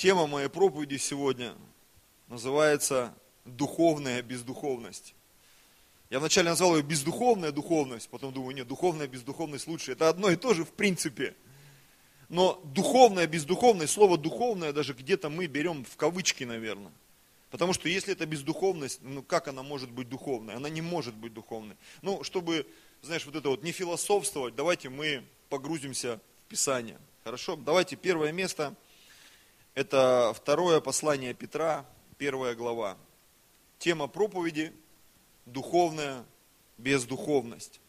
Тема моей проповеди сегодня называется «Духовная бездуховность». Я вначале назвал ее бездуховная духовность, потом думаю, нет, духовная бездуховность лучше. Это одно и то же в принципе. Но духовная бездуховность, слово духовное даже где-то мы берем в кавычки, наверное. Потому что если это бездуховность, ну как она может быть духовной? Она не может быть духовной. Ну, чтобы, знаешь, вот это вот не философствовать, давайте мы погрузимся в Писание. Хорошо? Давайте первое место. Это второе послание Петра, первая глава. Тема проповеди – духовная бездуховность.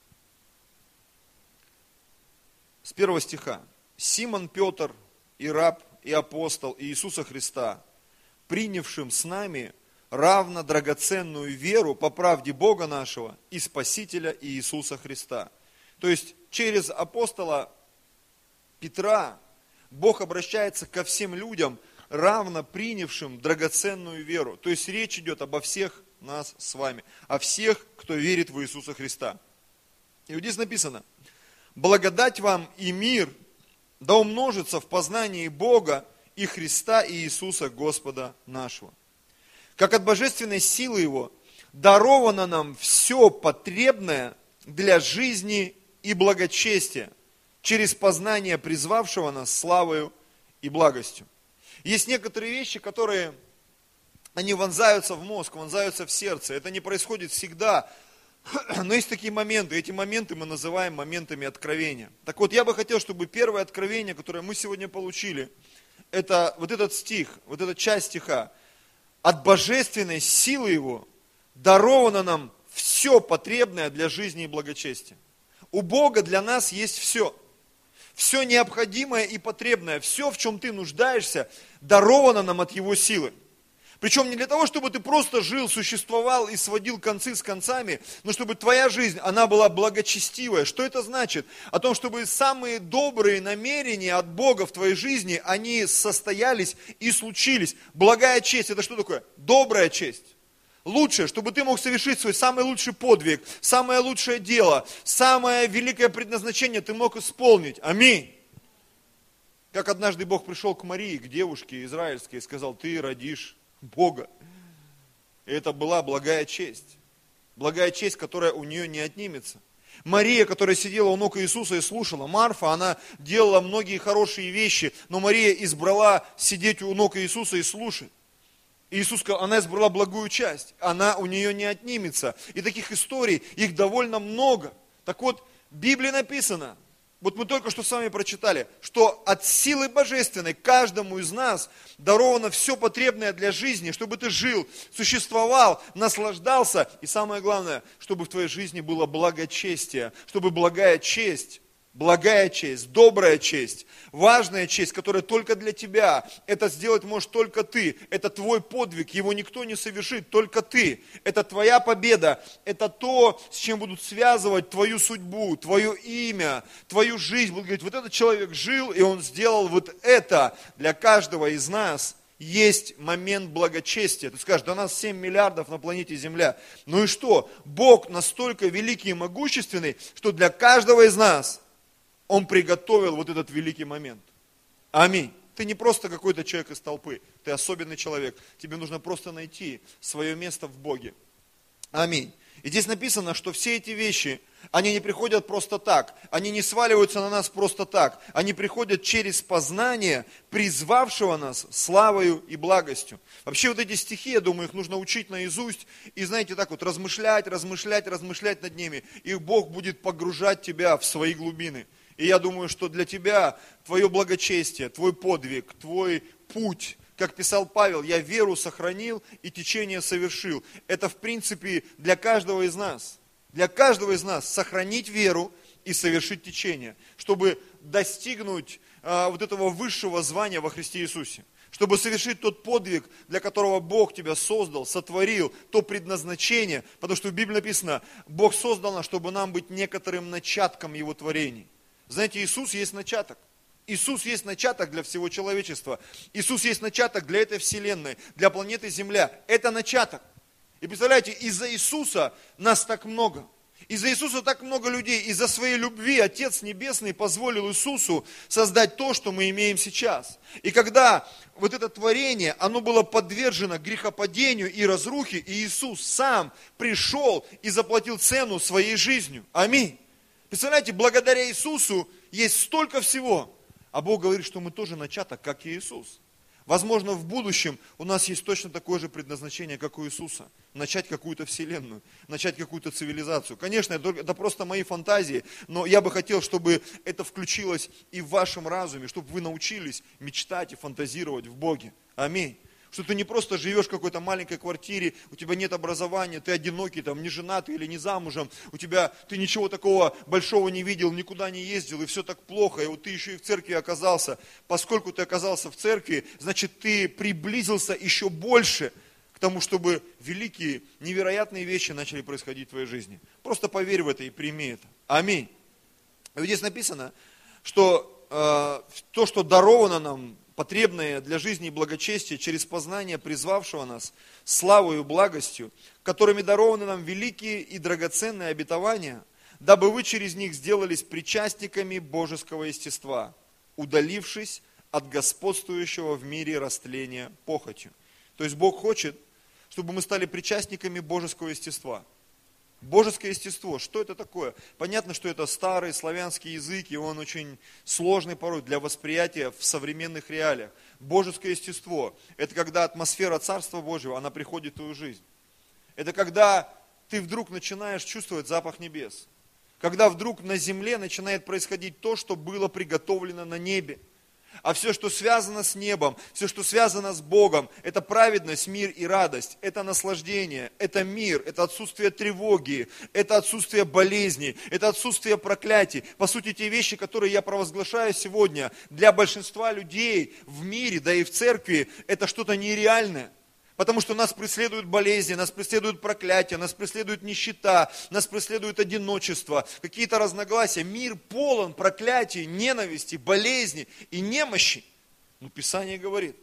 С первого стиха. Симон Петр и раб и апостол Иисуса Христа – принявшим с нами равно драгоценную веру по правде Бога нашего и Спасителя Иисуса Христа. То есть через апостола Петра Бог обращается ко всем людям, равно принявшим драгоценную веру. То есть речь идет обо всех нас с вами, о всех, кто верит в Иисуса Христа. И вот здесь написано, благодать вам и мир да умножится в познании Бога и Христа и Иисуса Господа нашего. Как от божественной силы Его даровано нам все потребное для жизни и благочестия через познание призвавшего нас славою и благостью. Есть некоторые вещи, которые они вонзаются в мозг, вонзаются в сердце. Это не происходит всегда, но есть такие моменты. Эти моменты мы называем моментами откровения. Так вот, я бы хотел, чтобы первое откровение, которое мы сегодня получили – это вот этот стих, вот эта часть стиха, от божественной силы его даровано нам все потребное для жизни и благочестия. У Бога для нас есть все. Все необходимое и потребное, все, в чем ты нуждаешься, даровано нам от Его силы. Причем не для того, чтобы ты просто жил, существовал и сводил концы с концами, но чтобы твоя жизнь, она была благочестивая. Что это значит? О том, чтобы самые добрые намерения от Бога в твоей жизни, они состоялись и случились. Благая честь, это что такое? Добрая честь. Лучшее, чтобы ты мог совершить свой самый лучший подвиг, самое лучшее дело, самое великое предназначение ты мог исполнить. Аминь. Как однажды Бог пришел к Марии, к девушке израильской, и сказал, ты родишь Бога. И это была благая честь. Благая честь, которая у нее не отнимется. Мария, которая сидела у ног Иисуса и слушала, Марфа, она делала многие хорошие вещи, но Мария избрала сидеть у ног Иисуса и слушать. Иисус сказал, она избрала благую часть, она у нее не отнимется. И таких историй, их довольно много. Так вот, в Библии написано, вот мы только что с вами прочитали, что от силы божественной каждому из нас даровано все потребное для жизни, чтобы ты жил, существовал, наслаждался. И самое главное, чтобы в твоей жизни было благочестие, чтобы благая честь Благая честь, добрая честь, важная честь, которая только для тебя. Это сделать можешь только ты. Это твой подвиг, его никто не совершит, только ты. Это твоя победа, это то, с чем будут связывать твою судьбу, твое имя, твою жизнь. Будут говорить, вот этот человек жил, и он сделал вот это для каждого из нас есть момент благочестия. Ты скажешь, да нас 7 миллиардов на планете Земля. Ну и что? Бог настолько великий и могущественный, что для каждого из нас он приготовил вот этот великий момент. Аминь. Ты не просто какой-то человек из толпы, ты особенный человек. Тебе нужно просто найти свое место в Боге. Аминь. И здесь написано, что все эти вещи, они не приходят просто так, они не сваливаются на нас просто так, они приходят через познание призвавшего нас славою и благостью. Вообще вот эти стихи, я думаю, их нужно учить наизусть и, знаете, так вот размышлять, размышлять, размышлять над ними, и Бог будет погружать тебя в свои глубины. И я думаю, что для тебя твое благочестие, твой подвиг, твой путь, как писал Павел, я веру сохранил и течение совершил. Это в принципе для каждого из нас. Для каждого из нас сохранить веру и совершить течение, чтобы достигнуть а, вот этого высшего звания во Христе Иисусе чтобы совершить тот подвиг, для которого Бог тебя создал, сотворил, то предназначение, потому что в Библии написано, Бог создал нас, чтобы нам быть некоторым начатком Его творений. Знаете, Иисус есть начаток. Иисус есть начаток для всего человечества. Иисус есть начаток для этой вселенной, для планеты Земля. Это начаток. И представляете, из-за Иисуса нас так много. Из-за Иисуса так много людей, из-за своей любви Отец Небесный позволил Иисусу создать то, что мы имеем сейчас. И когда вот это творение, оно было подвержено грехопадению и разрухе, и Иисус сам пришел и заплатил цену своей жизнью. Аминь. Представляете, благодаря Иисусу есть столько всего. А Бог говорит, что мы тоже начаток, как и Иисус. Возможно, в будущем у нас есть точно такое же предназначение, как у Иисуса. Начать какую-то вселенную, начать какую-то цивилизацию. Конечно, это просто мои фантазии, но я бы хотел, чтобы это включилось и в вашем разуме, чтобы вы научились мечтать и фантазировать в Боге. Аминь что ты не просто живешь в какой-то маленькой квартире, у тебя нет образования, ты одинокий, там, не женатый или не замужем, у тебя, ты ничего такого большого не видел, никуда не ездил, и все так плохо, и вот ты еще и в церкви оказался. Поскольку ты оказался в церкви, значит, ты приблизился еще больше к тому, чтобы великие, невероятные вещи начали происходить в твоей жизни. Просто поверь в это и прими это. Аминь. Вот здесь написано, что э, то, что даровано нам потребное для жизни и благочестия через познание призвавшего нас славою и благостью, которыми дарованы нам великие и драгоценные обетования, дабы вы через них сделались причастниками божеского естества, удалившись от господствующего в мире растления похотью. То есть Бог хочет, чтобы мы стали причастниками божеского естества – Божеское естество, что это такое? Понятно, что это старый славянский язык, и он очень сложный порой для восприятия в современных реалиях. Божеское естество – это когда атмосфера Царства Божьего, она приходит в твою жизнь. Это когда ты вдруг начинаешь чувствовать запах небес. Когда вдруг на земле начинает происходить то, что было приготовлено на небе – а все, что связано с небом, все, что связано с Богом, это праведность, мир и радость, это наслаждение, это мир, это отсутствие тревоги, это отсутствие болезней, это отсутствие проклятий. По сути, те вещи, которые я провозглашаю сегодня, для большинства людей в мире, да и в церкви, это что-то нереальное. Потому что нас преследуют болезни, нас преследуют проклятия, нас преследует нищета, нас преследует одиночество, какие-то разногласия. Мир полон проклятий, ненависти, болезни и немощи. Но Писание говорит,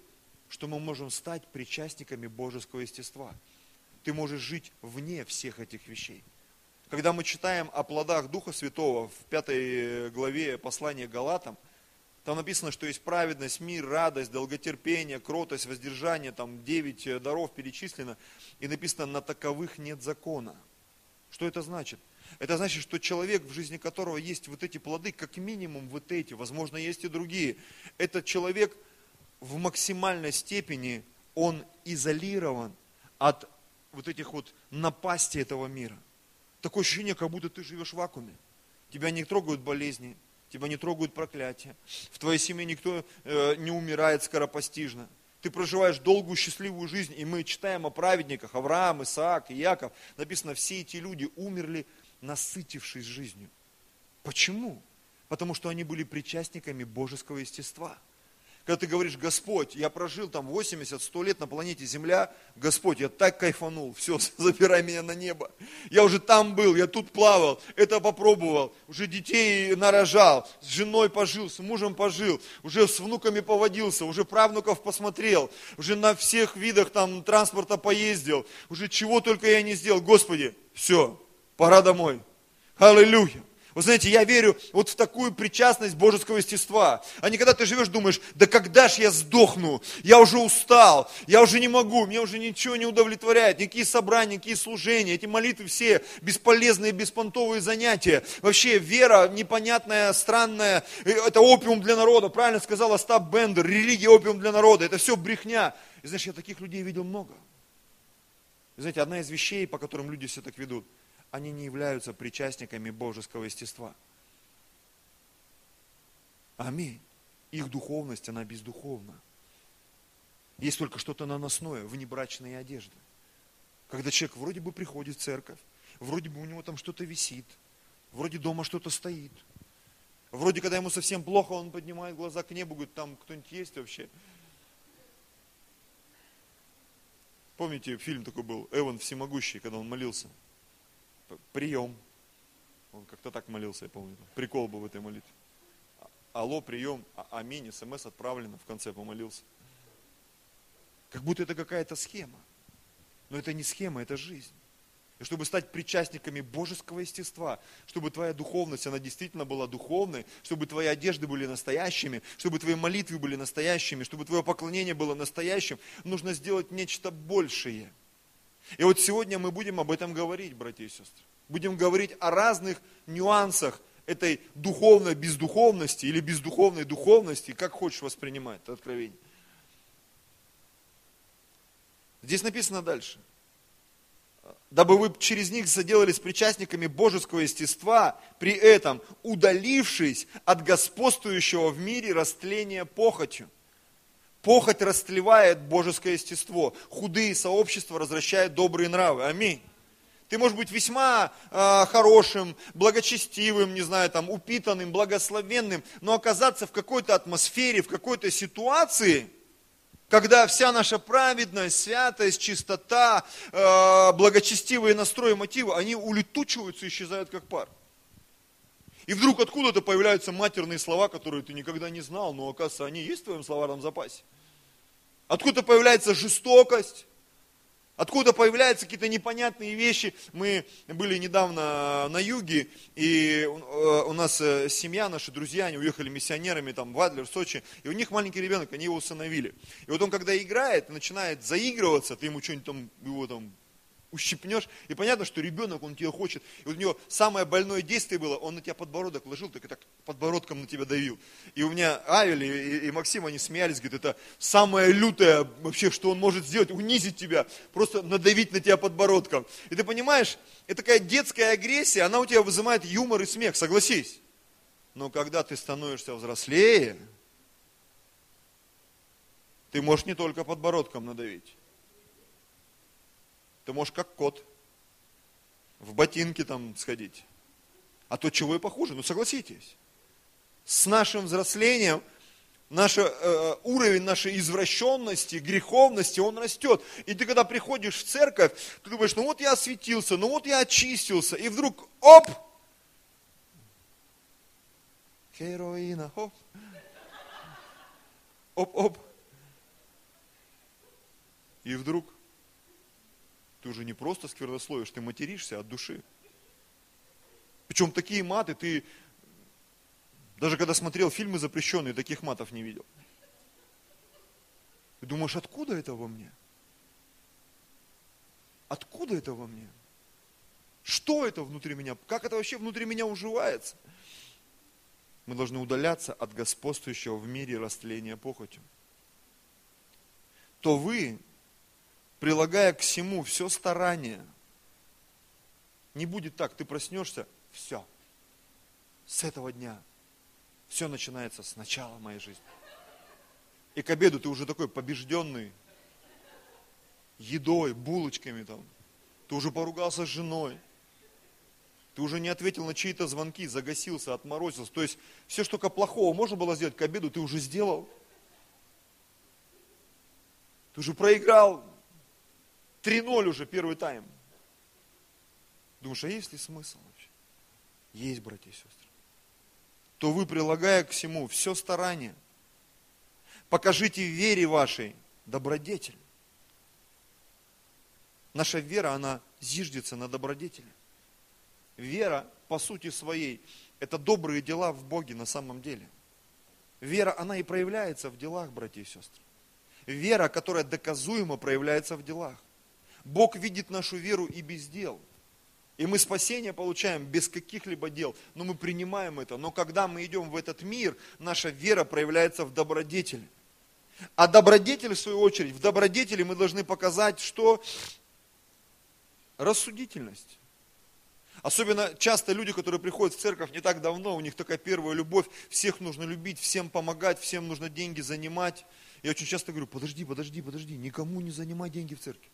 что мы можем стать причастниками божеского естества. Ты можешь жить вне всех этих вещей. Когда мы читаем о плодах Духа Святого в пятой главе послания Галатам, там написано, что есть праведность, мир, радость, долготерпение, кротость, воздержание, там 9 э, даров перечислено. И написано, на таковых нет закона. Что это значит? Это значит, что человек, в жизни которого есть вот эти плоды, как минимум вот эти, возможно, есть и другие, этот человек в максимальной степени, он изолирован от вот этих вот напастей этого мира. Такое ощущение, как будто ты живешь в вакууме. Тебя не трогают болезни, тебя не трогают проклятия, в твоей семье никто э, не умирает скоропостижно. Ты проживаешь долгую счастливую жизнь, и мы читаем о праведниках, Авраам, Исаак, Иаков. Написано, все эти люди умерли, насытившись жизнью. Почему? Потому что они были причастниками божеского естества – когда ты говоришь, Господь, я прожил там 80-100 лет на планете Земля, Господь, я так кайфанул, все, забирай меня на небо. Я уже там был, я тут плавал, это попробовал, уже детей нарожал, с женой пожил, с мужем пожил, уже с внуками поводился, уже правнуков посмотрел, уже на всех видах там транспорта поездил, уже чего только я не сделал. Господи, все, пора домой. Аллилуйя. Вы знаете, я верю вот в такую причастность божеского естества. А не когда ты живешь, думаешь, да когда ж я сдохну? Я уже устал, я уже не могу, меня уже ничего не удовлетворяет. Никакие собрания, никакие служения, эти молитвы все бесполезные, беспонтовые занятия. Вообще вера непонятная, странная, э, это опиум для народа. Правильно сказал Остап Бендер, религия опиум для народа. Это все брехня. И знаешь, я таких людей видел много. И знаете, одна из вещей, по которым люди все так ведут – они не являются причастниками божеского естества. Аминь. Их духовность, она бездуховна. Есть только что-то наносное, внебрачные одежды. Когда человек вроде бы приходит в церковь, вроде бы у него там что-то висит, вроде дома что-то стоит. Вроде, когда ему совсем плохо, он поднимает глаза к небу, говорит, там кто-нибудь есть вообще? Помните, фильм такой был, Эван Всемогущий, когда он молился? Прием. Он как-то так молился, я помню. Прикол был в этой молитве. Алло, прием, а, аминь, смс отправлено, в конце помолился. Как будто это какая-то схема. Но это не схема, это жизнь. И чтобы стать причастниками божеского естества, чтобы твоя духовность, она действительно была духовной, чтобы твои одежды были настоящими, чтобы твои молитвы были настоящими, чтобы твое поклонение было настоящим, нужно сделать нечто большее. И вот сегодня мы будем об этом говорить, братья и сестры. Будем говорить о разных нюансах этой духовной бездуховности или бездуховной духовности, как хочешь воспринимать это откровение. Здесь написано дальше дабы вы через них заделались причастниками божеского естества, при этом удалившись от господствующего в мире растления похотью. Похоть растлевает божеское естество, худые сообщества развращают добрые нравы. Аминь. Ты можешь быть весьма э, хорошим, благочестивым, не знаю, там, упитанным, благословенным, но оказаться в какой-то атмосфере, в какой-то ситуации – когда вся наша праведность, святость, чистота, э, благочестивые настрои, мотивы, они улетучиваются и исчезают как пар. И вдруг откуда-то появляются матерные слова, которые ты никогда не знал, но оказывается, они есть в твоем словарном запасе. Откуда появляется жестокость, Откуда появляются какие-то непонятные вещи. Мы были недавно на юге, и у нас э, семья, наши друзья, они уехали миссионерами там, в Адлер, в Сочи, и у них маленький ребенок, они его усыновили. И вот он, когда играет, начинает заигрываться, ты ему что-нибудь там, его там ущипнешь, и понятно, что ребенок, он тебя хочет. И вот у него самое больное действие было, он на тебя подбородок ложил, так и так подбородком на тебя давил. И у меня Авель и, и Максим, они смеялись, говорят, это самое лютое вообще, что он может сделать, унизить тебя, просто надавить на тебя подбородком. И ты понимаешь, это такая детская агрессия, она у тебя вызывает юмор и смех, согласись. Но когда ты становишься взрослее, ты можешь не только подбородком надавить. Ты можешь как кот в ботинки там сходить. А то чего и похуже, ну согласитесь. С нашим взрослением наш э, уровень нашей извращенности, греховности, он растет. И ты когда приходишь в церковь, ты думаешь, ну вот я осветился, ну вот я очистился, и вдруг, оп, героина, оп, оп, оп. И вдруг ты уже не просто сквернословишь, ты материшься от души. Причем такие маты ты, даже когда смотрел фильмы запрещенные, таких матов не видел. Ты думаешь, откуда это во мне? Откуда это во мне? Что это внутри меня? Как это вообще внутри меня уживается? Мы должны удаляться от господствующего в мире растления похотью. То вы, прилагая к всему все старание. Не будет так, ты проснешься, все. С этого дня все начинается с начала моей жизни. И к обеду ты уже такой побежденный, едой, булочками там. Ты уже поругался с женой. Ты уже не ответил на чьи-то звонки, загасился, отморозился. То есть все, что только плохого можно было сделать к обеду, ты уже сделал. Ты уже проиграл 3-0 уже первый тайм. Думаешь, а есть ли смысл вообще? Есть, братья и сестры. То вы, прилагая к всему все старание, покажите вере вашей добродетель. Наша вера, она зиждется на добродетели. Вера, по сути своей, это добрые дела в Боге на самом деле. Вера, она и проявляется в делах, братья и сестры. Вера, которая доказуемо проявляется в делах. Бог видит нашу веру и без дел. И мы спасение получаем без каких-либо дел, но мы принимаем это. Но когда мы идем в этот мир, наша вера проявляется в добродетели. А добродетель, в свою очередь, в добродетели мы должны показать, что рассудительность. Особенно часто люди, которые приходят в церковь не так давно, у них такая первая любовь, всех нужно любить, всем помогать, всем нужно деньги занимать. Я очень часто говорю, подожди, подожди, подожди, никому не занимай деньги в церкви.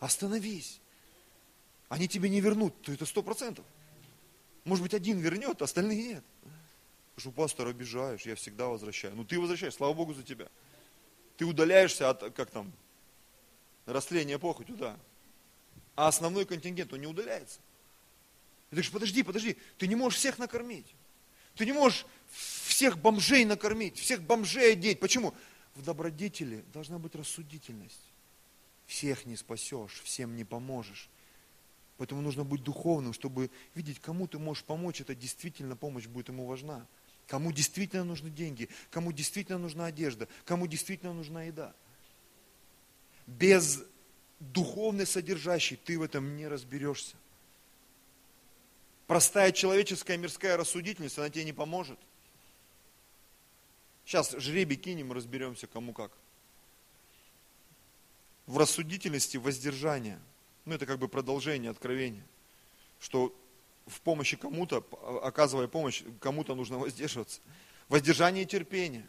Остановись. Они тебе не вернут, то это сто процентов. Может быть, один вернет, остальные нет. Потому что пастор обижаешь, я всегда возвращаю. Ну ты возвращаешь, слава Богу за тебя. Ты удаляешься от, как там, растления похотью, да. А основной контингент, он не удаляется. Ты говоришь, подожди, подожди, ты не можешь всех накормить. Ты не можешь всех бомжей накормить, всех бомжей одеть. Почему? В добродетели должна быть рассудительность. Всех не спасешь, всем не поможешь. Поэтому нужно быть духовным, чтобы видеть, кому ты можешь помочь, это действительно помощь будет ему важна. Кому действительно нужны деньги, кому действительно нужна одежда, кому действительно нужна еда. Без духовной содержащей ты в этом не разберешься. Простая человеческая мирская рассудительность, она тебе не поможет. Сейчас жребий кинем, разберемся, кому как. В рассудительности воздержания. Ну, это как бы продолжение откровения. Что в помощи кому-то, оказывая помощь, кому-то нужно воздерживаться. Воздержание и терпение.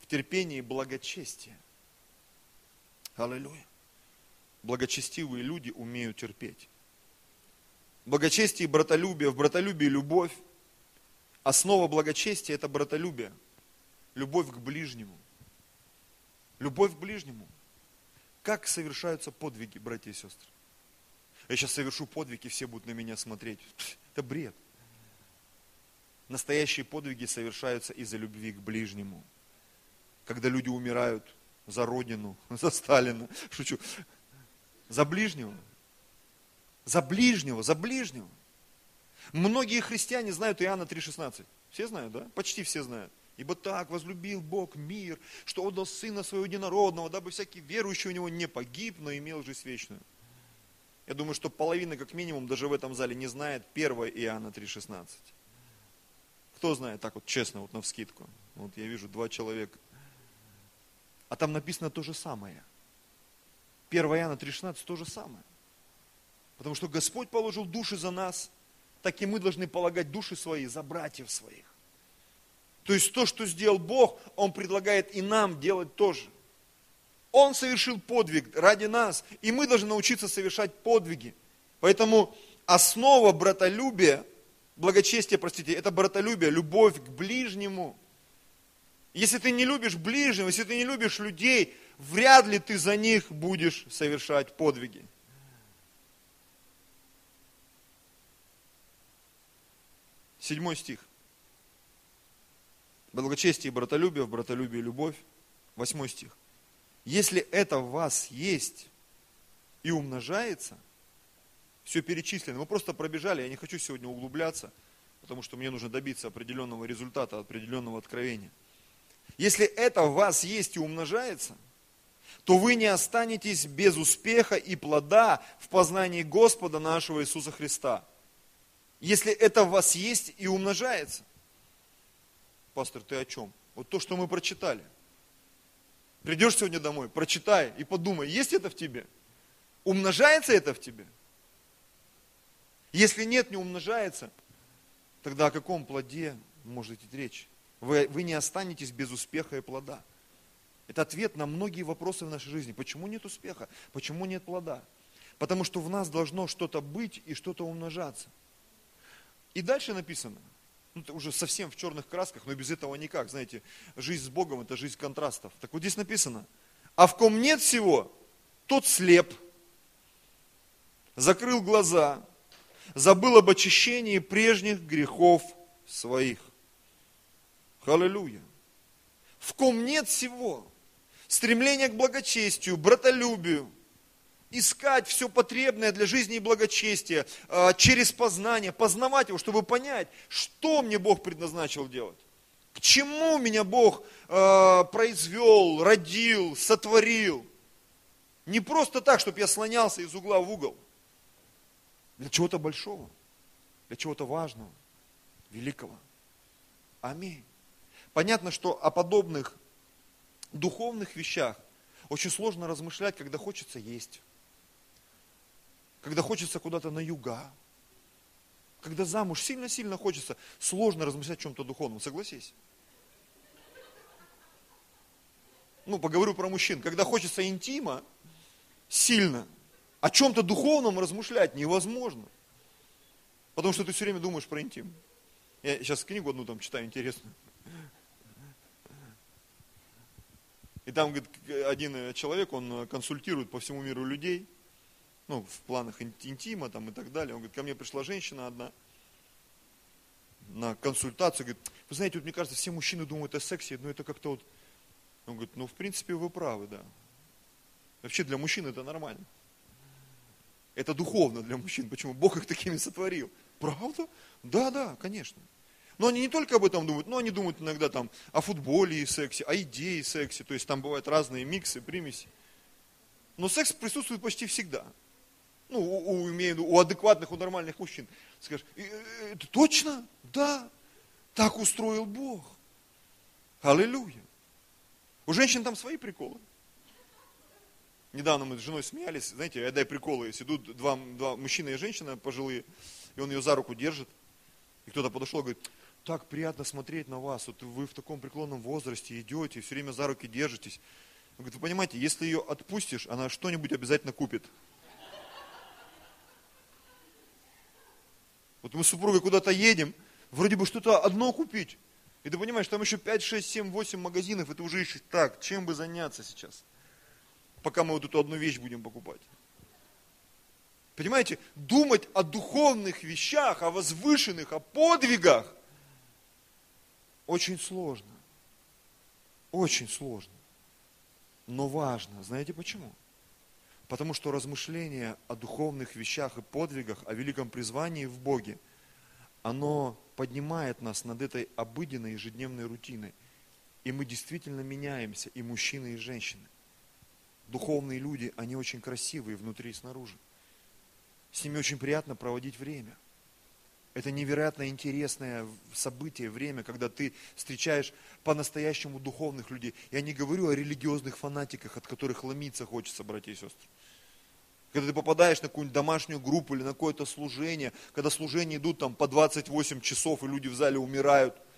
В терпении благочестие. Аллилуйя. Благочестивые люди умеют терпеть. Благочестие и братолюбие, в братолюбии любовь. Основа благочестия – это братолюбие. Любовь к ближнему. Любовь к ближнему. Как совершаются подвиги, братья и сестры? Я сейчас совершу подвиги, все будут на меня смотреть. Это бред. Настоящие подвиги совершаются из-за любви к ближнему. Когда люди умирают за Родину, за Сталина, шучу, за ближнего. За ближнего, за ближнего. Многие христиане знают Иоанна 3,16. Все знают, да? Почти все знают. Ибо так возлюбил Бог мир, что отдал Сына Своего Единородного, дабы всякий верующий у Него не погиб, но имел жизнь вечную. Я думаю, что половина, как минимум, даже в этом зале не знает 1 Иоанна 3,16. Кто знает, так вот честно, вот на вскидку. Вот я вижу два человека. А там написано то же самое. 1 Иоанна 3,16 то же самое. Потому что Господь положил души за нас, так и мы должны полагать души свои за братьев своих. То есть то, что сделал Бог, Он предлагает и нам делать тоже. Он совершил подвиг ради нас, и мы должны научиться совершать подвиги. Поэтому основа братолюбия, благочестия, простите, это братолюбие, любовь к ближнему. Если ты не любишь ближнего, если ты не любишь людей, вряд ли ты за них будешь совершать подвиги. Седьмой стих. Благочестие и братолюбие, в братолюбии любовь. Восьмой стих. Если это в вас есть и умножается, все перечислено. Мы просто пробежали, я не хочу сегодня углубляться, потому что мне нужно добиться определенного результата, определенного откровения. Если это в вас есть и умножается, то вы не останетесь без успеха и плода в познании Господа нашего Иисуса Христа. Если это в вас есть и умножается. Пастор, ты о чем? Вот то, что мы прочитали – Придешь сегодня домой, прочитай и подумай, есть это в тебе? Умножается это в тебе? Если нет, не умножается, тогда о каком плоде может идти речь? Вы, вы не останетесь без успеха и плода. Это ответ на многие вопросы в нашей жизни. Почему нет успеха? Почему нет плода? Потому что в нас должно что-то быть и что-то умножаться. И дальше написано – ну, уже совсем в черных красках, но без этого никак. Знаете, жизнь с Богом – это жизнь контрастов. Так вот здесь написано, а в ком нет всего, тот слеп, закрыл глаза, забыл об очищении прежних грехов своих. Аллилуйя. В ком нет всего, стремление к благочестию, братолюбию, искать все потребное для жизни и благочестия а, через познание, познавать его, чтобы понять, что мне Бог предназначил делать. К чему меня Бог а, произвел, родил, сотворил. Не просто так, чтобы я слонялся из угла в угол. Для чего-то большого, для чего-то важного, великого. Аминь. Понятно, что о подобных духовных вещах очень сложно размышлять, когда хочется есть когда хочется куда-то на юга, когда замуж сильно-сильно хочется, сложно размышлять о чем-то духовном, согласись. Ну, поговорю про мужчин. Когда хочется интима, сильно, о чем-то духовном размышлять невозможно. Потому что ты все время думаешь про интим. Я сейчас книгу одну там читаю интересную. И там, говорит, один человек, он консультирует по всему миру людей – ну, в планах интима там и так далее. Он говорит, ко мне пришла женщина одна на консультацию, говорит, вы знаете, вот мне кажется, все мужчины думают о сексе, но это как-то вот, он говорит, ну, в принципе, вы правы, да. Вообще для мужчин это нормально. Это духовно для мужчин. Почему? Бог их такими сотворил. Правда? Да, да, конечно. Но они не только об этом думают, но они думают иногда там о футболе и сексе, о идее и сексе. То есть там бывают разные миксы, примеси. Но секс присутствует почти всегда. Ну, у, у, имею, у адекватных, у нормальных мужчин. Скажешь, это точно? Да. Так устроил Бог. Аллилуйя. У женщин там свои приколы. Недавно мы с женой смеялись, знаете, я дай приколы, идут два, два мужчина и женщина пожилые, и он ее за руку держит, и кто-то подошел и говорит, так приятно смотреть на вас, вот вы в таком преклонном возрасте идете, все время за руки держитесь. Он говорит, вы понимаете, если ее отпустишь, она что-нибудь обязательно купит. Вот мы с супругой куда-то едем, вроде бы что-то одно купить. И ты понимаешь, там еще 5, 6, 7, 8 магазинов, и ты уже ищешь, так, чем бы заняться сейчас, пока мы вот эту одну вещь будем покупать. Понимаете, думать о духовных вещах, о возвышенных, о подвигах, очень сложно. Очень сложно. Но важно. Знаете почему? Потому что размышление о духовных вещах и подвигах, о великом призвании в Боге, оно поднимает нас над этой обыденной ежедневной рутиной. И мы действительно меняемся, и мужчины, и женщины. Духовные люди, они очень красивые внутри и снаружи. С ними очень приятно проводить время – это невероятно интересное событие, время, когда ты встречаешь по-настоящему духовных людей. Я не говорю о религиозных фанатиках, от которых ломиться хочется, братья и сестры. Когда ты попадаешь на какую-нибудь домашнюю группу или на какое-то служение, когда служения идут там по 28 часов, и люди в зале умирают –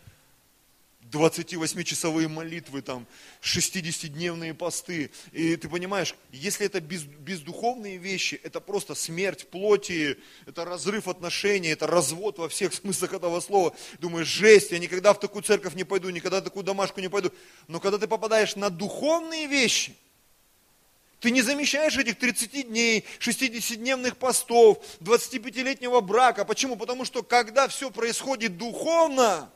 28-часовые молитвы, там, 60-дневные посты. И ты понимаешь, если это без, бездуховные вещи, это просто смерть плоти, это разрыв отношений, это развод во всех смыслах этого слова. Думаешь, жесть, я никогда в такую церковь не пойду, никогда в такую домашку не пойду. Но когда ты попадаешь на духовные вещи, ты не замещаешь этих 30 дней, 60-дневных постов, 25-летнего брака. Почему? Потому что когда все происходит духовно,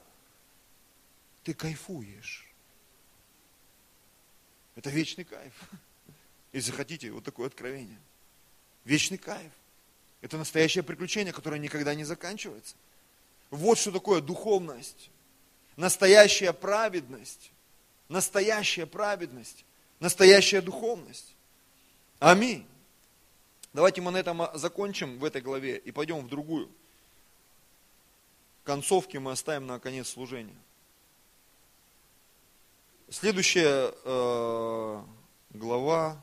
ты кайфуешь. Это вечный кайф. Если хотите, вот такое откровение. Вечный кайф. Это настоящее приключение, которое никогда не заканчивается. Вот что такое духовность. Настоящая праведность. Настоящая праведность. Настоящая духовность. Аминь. Давайте мы на этом закончим в этой главе и пойдем в другую. Концовки мы оставим на конец служения. Следующая э, глава.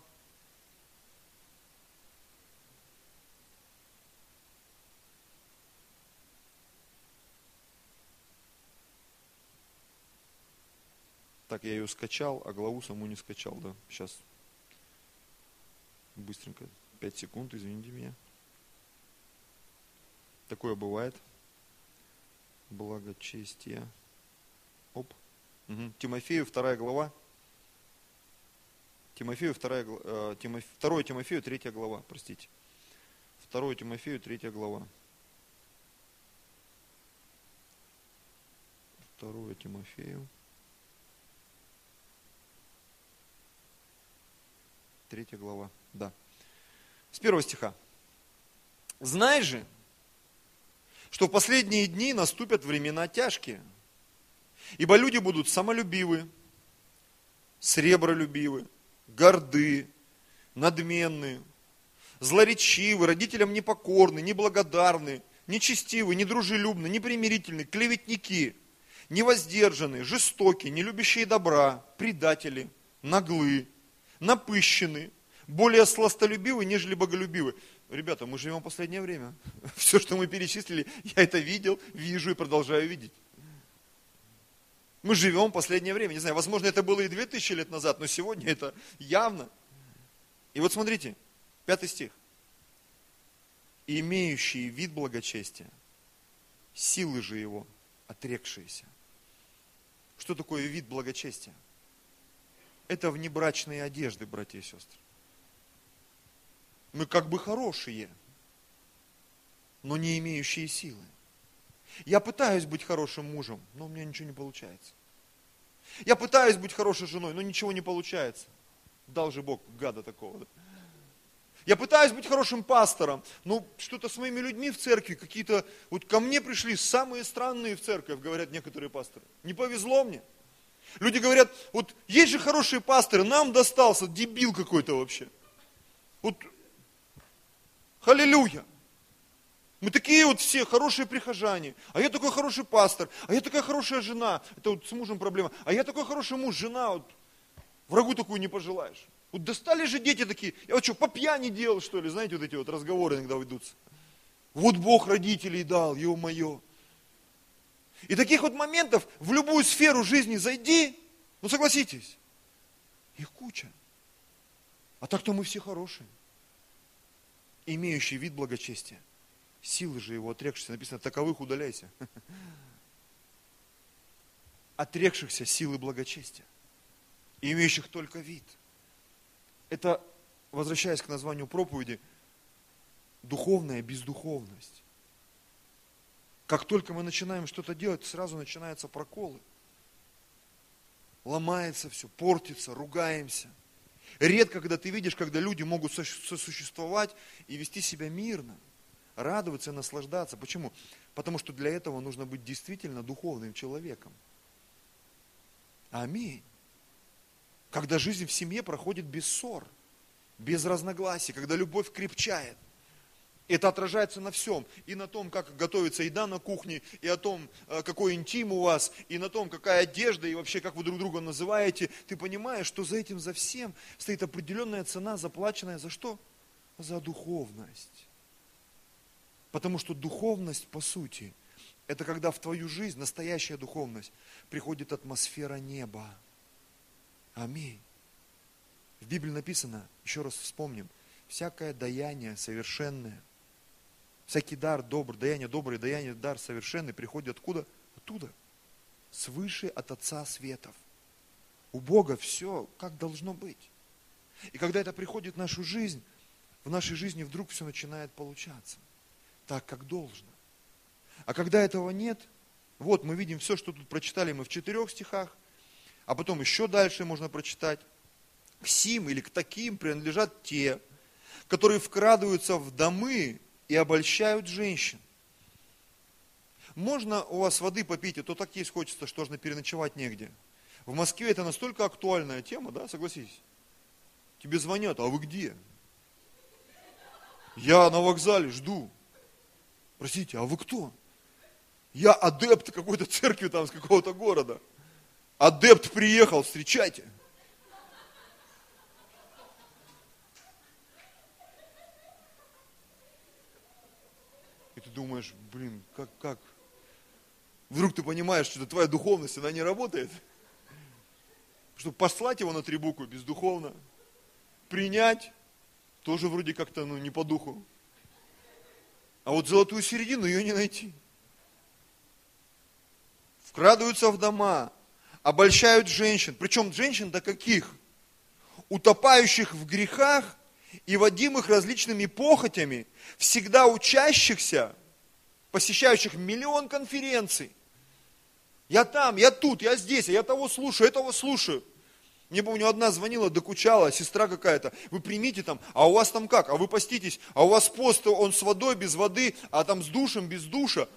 Так, я ее скачал, а главу саму не скачал, да. Сейчас. Быстренько. Пять секунд, извините меня. Такое бывает. Благочестие. Оп. Угу. Тимофею, вторая глава. Тимофею, вторая, э, 2 Тимофею, третья глава, простите. 2 Тимофею, третья глава. 2 Тимофею. Третья глава, да. С первого стиха. Знай же, что в последние дни наступят времена тяжкие – Ибо люди будут самолюбивы, сребролюбивы, горды, надменны, злоречивы, родителям непокорны, неблагодарны, нечестивы, недружелюбны, непримирительны, клеветники, невоздержаны, жестоки, не любящие добра, предатели, наглы, напыщены, более сластолюбивы, нежели боголюбивы. Ребята, мы живем в последнее время. Все, что мы перечислили, я это видел, вижу и продолжаю видеть. Мы живем в последнее время. Не знаю, возможно, это было и 2000 лет назад, но сегодня это явно. И вот смотрите, пятый стих. Имеющие вид благочестия, силы же его отрекшиеся. Что такое вид благочестия? Это внебрачные одежды, братья и сестры. Мы как бы хорошие, но не имеющие силы. Я пытаюсь быть хорошим мужем, но у меня ничего не получается. Я пытаюсь быть хорошей женой, но ничего не получается. Дал же Бог гада такого. Да? Я пытаюсь быть хорошим пастором, но что-то с моими людьми в церкви, какие-то, вот ко мне пришли самые странные в церковь, говорят некоторые пасторы. Не повезло мне. Люди говорят, вот есть же хорошие пасторы, нам достался дебил какой-то вообще. Вот, халилюя. Мы такие вот все хорошие прихожане, а я такой хороший пастор, а я такая хорошая жена, это вот с мужем проблема, а я такой хороший муж, жена, вот врагу такую не пожелаешь. Вот достали же дети такие, я вот что, по пьяни делал, что ли, знаете, вот эти вот разговоры иногда ведутся. Вот Бог родителей дал, ё-моё. И таких вот моментов в любую сферу жизни зайди, ну согласитесь, их куча. А так-то мы все хорошие, имеющие вид благочестия. Силы же его отрекшихся, написано, таковых удаляйся. Отрекшихся силы благочестия, имеющих только вид. Это, возвращаясь к названию проповеди, духовная бездуховность. Как только мы начинаем что-то делать, сразу начинаются проколы. Ломается все, портится, ругаемся. Редко, когда ты видишь, когда люди могут сосуществовать и вести себя мирно, радоваться и наслаждаться. Почему? Потому что для этого нужно быть действительно духовным человеком. Аминь. Когда жизнь в семье проходит без ссор, без разногласий, когда любовь крепчает – это отражается на всем. И на том, как готовится еда на кухне, и о том, э, какой интим у вас, и на том, какая одежда, и вообще, как вы друг друга называете. Ты понимаешь, что за этим, за всем стоит определенная цена, заплаченная за что? За духовность. Потому что духовность, по сути, это когда в твою жизнь, настоящая духовность, приходит атмосфера неба. Аминь. В Библии написано, еще раз вспомним, всякое даяние совершенное – Всякий дар добрый, даяние доброе, даяние дар совершенный приходит откуда? Оттуда. Свыше от Отца Светов. У Бога все как должно быть. И когда это приходит в нашу жизнь, в нашей жизни вдруг все начинает получаться так, как должно. А когда этого нет, вот мы видим все, что тут прочитали мы в четырех стихах, а потом еще дальше можно прочитать. К сим или к таким принадлежат те, которые вкрадываются в домы и обольщают женщин. Можно у вас воды попить, а то так есть хочется, что же переночевать негде. В Москве это настолько актуальная тема, да, согласитесь? Тебе звонят, а вы где? Я на вокзале жду. Простите, а вы кто? Я адепт какой-то церкви там с какого-то города. Адепт приехал, встречайте. Думаешь, блин, как, как? Вдруг ты понимаешь, что твоя духовность, она не работает. Чтобы послать его на три буквы бездуховно, принять, тоже вроде как-то ну, не по духу. А вот золотую середину ее не найти. Вкрадываются в дома, обольщают женщин. Причем женщин до каких? Утопающих в грехах и водимых различными похотями, всегда учащихся посещающих миллион конференций. Я там, я тут, я здесь, я того слушаю, этого слушаю. Мне помню, одна звонила, докучала, сестра какая-то, вы примите там, а у вас там как, а вы поститесь, а у вас пост, он с водой, без воды, а там с душем, без душа.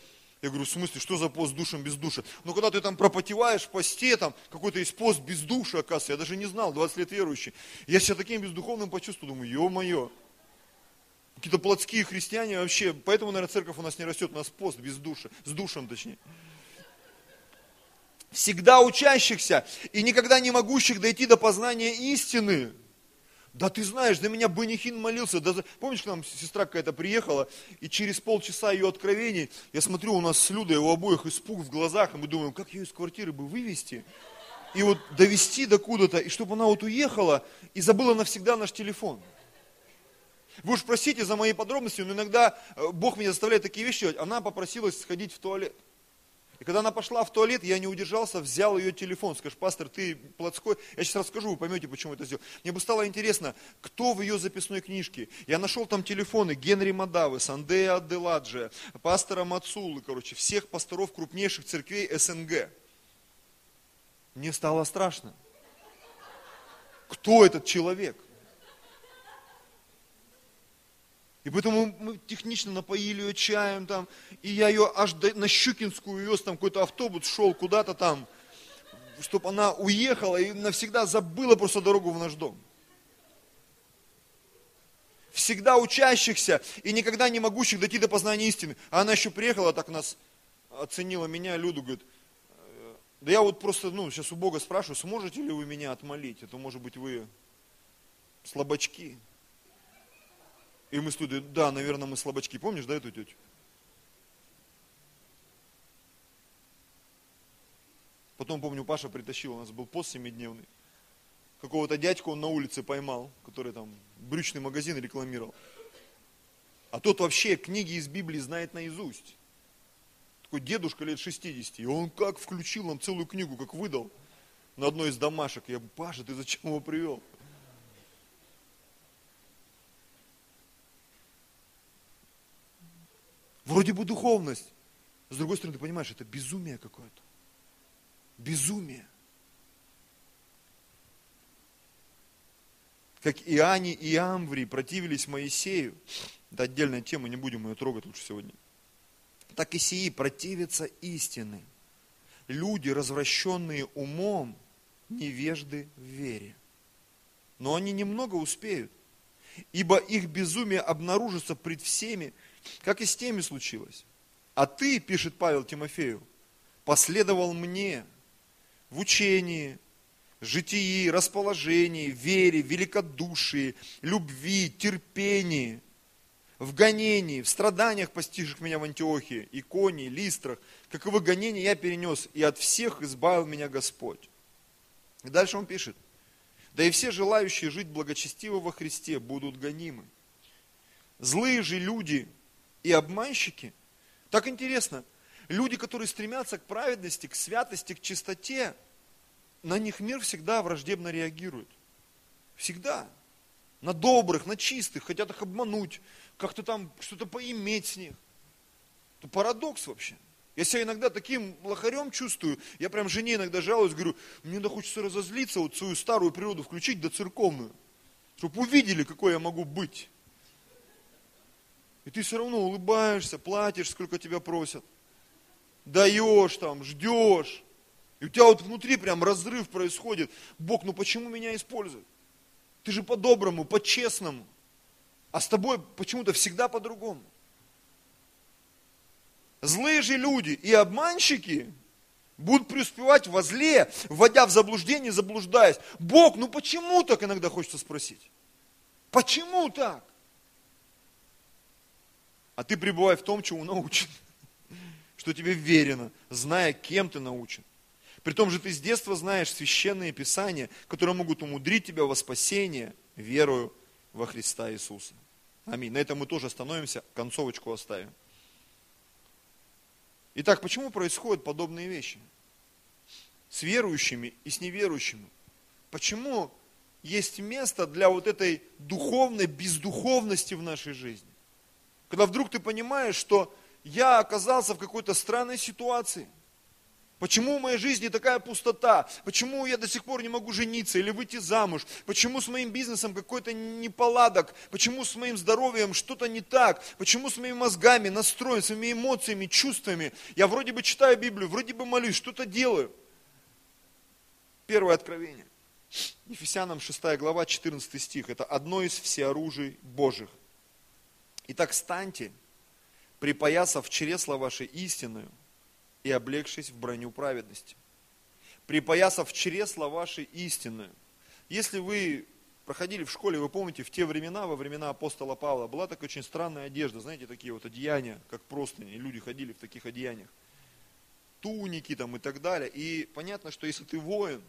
Я говорю, в смысле, что за пост с душем без душа? Ну, когда ты там пропотеваешь в посте, там какой-то есть пост без душа, оказывается, я даже не знал, 20 лет верующий. Я себя таким бездуховным почувствовал, думаю, ё-моё, какие-то плотские христиане вообще, поэтому, наверное, церковь у нас не растет, у нас пост без души, с душем точнее. Всегда учащихся и никогда не могущих дойти до познания истины. Да ты знаешь, за меня Бенихин молился. Да, помнишь, к нам сестра какая-то приехала, и через полчаса ее откровений, я смотрю, у нас с Людой у обоих испуг в глазах, и мы думаем, как ее из квартиры бы вывести, и вот довести до куда-то, и чтобы она вот уехала, и забыла навсегда наш телефон. Вы уж простите за мои подробности, но иногда э, Бог меня заставляет такие вещи делать. Она попросилась сходить в туалет. И когда она пошла в туалет, я не удержался, взял ее телефон. Скажешь, пастор, ты плотской. Я сейчас расскажу, вы поймете, почему это сделал. Мне бы стало интересно, кто в ее записной книжке. Я нашел там телефоны Генри Мадавы, Сандея Аделаджи, пастора Мацулы, короче, всех пасторов крупнейших церквей СНГ. Мне стало страшно. Кто этот человек? И поэтому мы технично напоили ее чаем там, и я ее аж до, на Щукинскую вез, там какой-то автобус шел куда-то там, чтобы она уехала и навсегда забыла просто дорогу в наш дом. Всегда учащихся и никогда не могущих дойти до познания истины. А она еще приехала, так нас оценила меня, Люду, говорит, «Э, да я вот просто, ну, сейчас у Бога спрашиваю, сможете ли вы меня отмолить? Это может быть вы слабачки. И мы студия, да, наверное, мы слабачки. Помнишь, да, эту тетю? Потом, помню, Паша притащил, у нас был пост семидневный. Какого-то дядьку он на улице поймал, который там брючный магазин рекламировал. А тот вообще книги из Библии знает наизусть. Такой дедушка лет 60. И он как включил нам целую книгу, как выдал на одной из домашек. Я, Паша, ты зачем его привел? Вроде бы духовность. С другой стороны, ты понимаешь, это безумие какое-то. Безумие. Как Иоанне и Амври противились Моисею. Это отдельная тема, не будем ее трогать лучше сегодня. Так и сии противятся истины. Люди, развращенные умом, невежды в вере. Но они немного успеют, ибо их безумие обнаружится пред всеми, как и с теми случилось. А ты, пишет Павел Тимофею, последовал мне в учении, житии, расположении, вере, великодушии, любви, терпении, в гонении, в страданиях, постигших меня в Антиохии, иконе, листрах, каковы гонения я перенес, и от всех избавил меня Господь. И дальше он пишет, да и все желающие жить благочестиво во Христе будут гонимы. Злые же люди и обманщики. Так интересно, люди, которые стремятся к праведности, к святости, к чистоте, на них мир всегда враждебно реагирует. Всегда. На добрых, на чистых, хотят их обмануть, как-то там что-то поиметь с них. Это парадокс вообще. Я себя иногда таким лохарем чувствую, я прям жене иногда жалуюсь, говорю, мне да хочется разозлиться, вот свою старую природу включить, да церковную, чтобы увидели, какой я могу быть. И ты все равно улыбаешься, платишь, сколько тебя просят. Даешь там, ждешь. И у тебя вот внутри прям разрыв происходит. Бог, ну почему меня используют? Ты же по-доброму, по-честному. А с тобой почему-то всегда по-другому. Злые же люди и обманщики будут преуспевать во зле, вводя в заблуждение, заблуждаясь. Бог, ну почему так иногда хочется спросить? Почему так? А ты пребывай в том, чему научен. Что тебе верено, зная, кем ты научен. При том же ты с детства знаешь священные писания, которые могут умудрить тебя во спасение верою во Христа Иисуса. Аминь. На этом мы тоже остановимся, концовочку оставим. Итак, почему происходят подобные вещи? С верующими и с неверующими. Почему есть место для вот этой духовной бездуховности в нашей жизни? Когда вдруг ты понимаешь, что я оказался в какой-то странной ситуации. Почему в моей жизни такая пустота? Почему я до сих пор не могу жениться или выйти замуж? Почему с моим бизнесом какой-то неполадок? Почему с моим здоровьем что-то не так? Почему с моими мозгами, настроем, своими эмоциями, чувствами? Я вроде бы читаю Библию, вроде бы молюсь, что-то делаю. Первое откровение. Ефесянам 6 глава, 14 стих. Это одно из всеоружий Божьих. Итак, станьте, припоясав чресла вашей истинную и облегшись в броню праведности. Припоясав чресла вашей истинную. Если вы проходили в школе, вы помните, в те времена, во времена апостола Павла, была такая очень странная одежда, знаете, такие вот одеяния, как простыни, люди ходили в таких одеяниях. Туники там и так далее. И понятно, что если ты воин,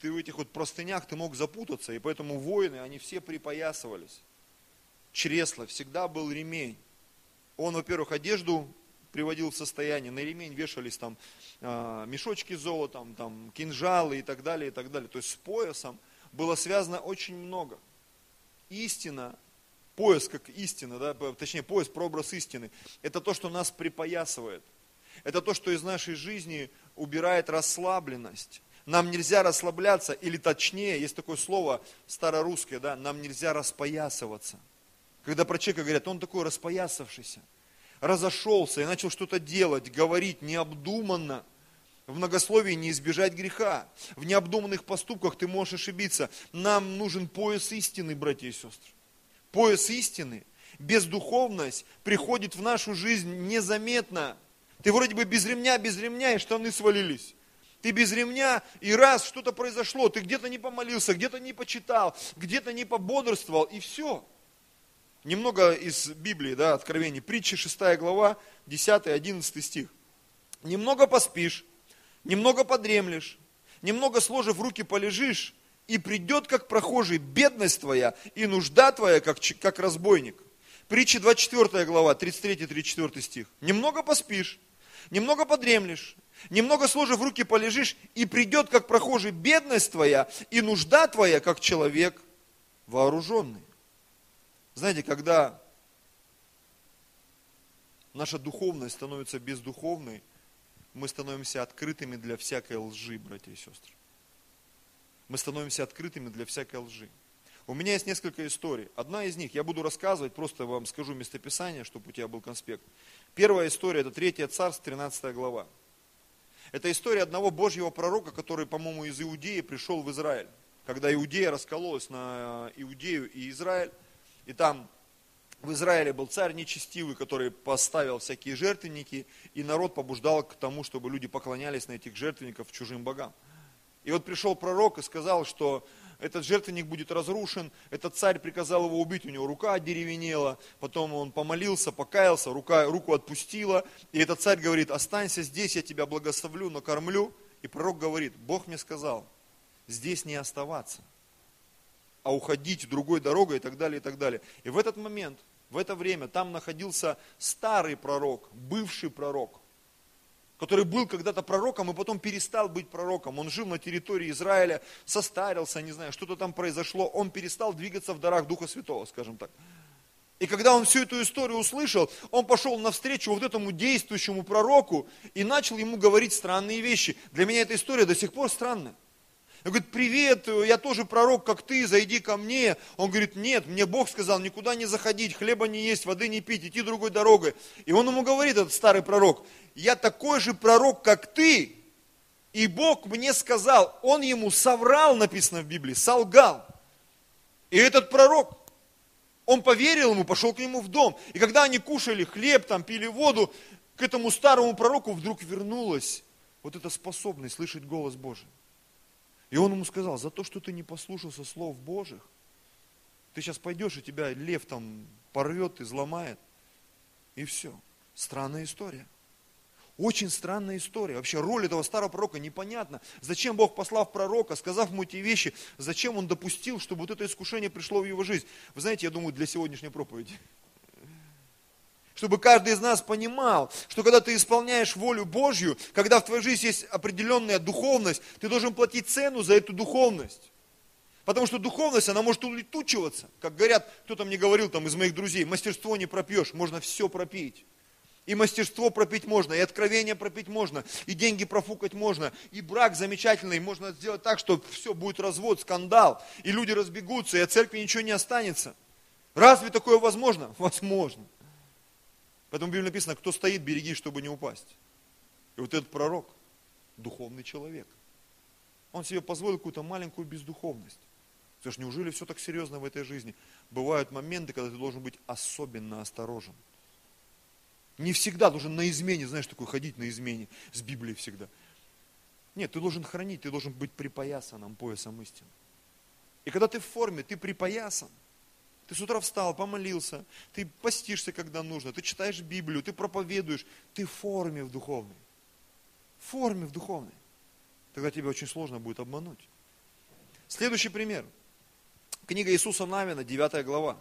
ты в этих вот простынях, ты мог запутаться, и поэтому воины, они все припоясывались чресла, всегда был ремень. Он, во-первых, одежду приводил в состояние, на ремень вешались там э, мешочки с золотом, там кинжалы и так далее, и так далее. То есть с поясом было связано очень много. Истина, пояс как истина, да, точнее пояс прообраз истины, это то, что нас припоясывает. Это то, что из нашей жизни убирает расслабленность. Нам нельзя расслабляться, или точнее, есть такое слово старорусское, да, нам нельзя распоясываться – Когда про человека говорят, он такой распоясавшийся, разошелся и начал что-то делать, говорить необдуманно. В многословии не избежать греха. В необдуманных поступках ты можешь ошибиться. Нам нужен пояс истины, братья и сестры. Пояс истины, бездуховность приходит в нашу жизнь незаметно. Ты вроде бы без ремня, без ремня, и штаны свалились. Ты без ремня, и раз что-то произошло, ты где-то не помолился, где-то не почитал, где-то не пободрствовал, и все. Немного из Библии, да, Откровений. Притча 6 глава, 10-11 стих. Немного поспишь, немного подремлешь, немного сложив руки полежишь, и придет, как прохожий, бедность твоя и нужда твоя, как, как разбойник. Притча 24 глава, 33-34 стих. Немного поспишь, немного подремлешь, немного сложив руки полежишь, и придет, как прохожий, бедность твоя и нужда твоя, как человек вооруженный. Знаете, когда наша духовность становится бездуховной, мы становимся открытыми для всякой лжи, братья и сестры. Мы становимся открытыми для всякой лжи. У меня есть несколько историй. Одна из них, я буду рассказывать, просто вам скажу местописание, чтобы у тебя был конспект. Первая история, это 3 царство, 13 глава. Это история одного Божьего пророка, который, по-моему, из Иудеи пришел в Израиль. Когда Иудея раскололась на Иудею и Израиль, и там в Израиле был царь нечестивый, который поставил всякие жертвенники, и народ побуждал к тому, чтобы люди поклонялись на этих жертвенников чужим богам. И вот пришел пророк и сказал, что этот жертвенник будет разрушен, этот царь приказал его убить, у него рука одеревенела, потом он помолился, покаялся, рука, руку отпустила, и этот царь говорит, останься здесь, я тебя благословлю, накормлю. И пророк говорит, Бог мне сказал, здесь не оставаться, а уходить другой дорогой и так далее, и так далее. И в этот момент, в это время там находился старый пророк, бывший пророк, который был когда-то пророком и потом перестал быть пророком. Он жил на территории Израиля, состарился, не знаю, что-то там произошло. Он перестал двигаться в дарах Духа Святого, скажем так. И когда он всю эту историю услышал, он пошел навстречу вот этому действующему пророку и начал ему говорить странные вещи. Для меня эта история до сих пор странная. Он говорит, привет, я тоже пророк, как ты, зайди ко мне. Он говорит, нет, мне Бог сказал никуда не заходить, хлеба не есть, воды не пить, идти другой дорогой. И он ему говорит, этот старый пророк, я такой же пророк, как ты. И Бог мне сказал, он ему соврал, написано в Библии, солгал. И этот пророк, он поверил ему, пошел к нему в дом. И когда они кушали хлеб, там пили воду, к этому старому пророку вдруг вернулась вот эта способность слышать голос Божий. И он ему сказал, за то, что ты не послушался слов Божьих, ты сейчас пойдешь, и тебя лев там порвет, изломает. И все. Странная история. Очень странная история. Вообще роль этого старого пророка непонятна. Зачем Бог, послав пророка, сказав ему эти вещи, зачем он допустил, чтобы вот это искушение пришло в его жизнь? Вы знаете, я думаю, для сегодняшней проповеди чтобы каждый из нас понимал, что когда ты исполняешь волю Божью, когда в твоей жизни есть определенная духовность, ты должен платить цену за эту духовность. Потому что духовность, она может улетучиваться. Как говорят, кто-то мне говорил там из моих друзей, мастерство не пропьешь, можно все пропить. И мастерство пропить можно, и откровение пропить можно, и деньги профукать можно, и брак замечательный, можно сделать так, что все, будет развод, скандал, и люди разбегутся, и от церкви ничего не останется. Разве такое возможно? Возможно. Поэтому в Библии написано, кто стоит, береги, чтобы не упасть. И вот этот пророк, духовный человек, он себе позволил какую-то маленькую бездуховность. Слушай, неужели все так серьезно в этой жизни? Бывают моменты, когда ты должен быть особенно осторожен. Не всегда должен на измене, знаешь, такой ходить на измене с Библией всегда. Нет, ты должен хранить, ты должен быть припоясанным поясом истины. И когда ты в форме, ты припоясан. Ты с утра встал, помолился, ты постишься, когда нужно, ты читаешь Библию, ты проповедуешь, ты в форме в духовной. В форме в духовной. Тогда тебе очень сложно будет обмануть. Следующий пример. Книга Иисуса Навина, 9 глава.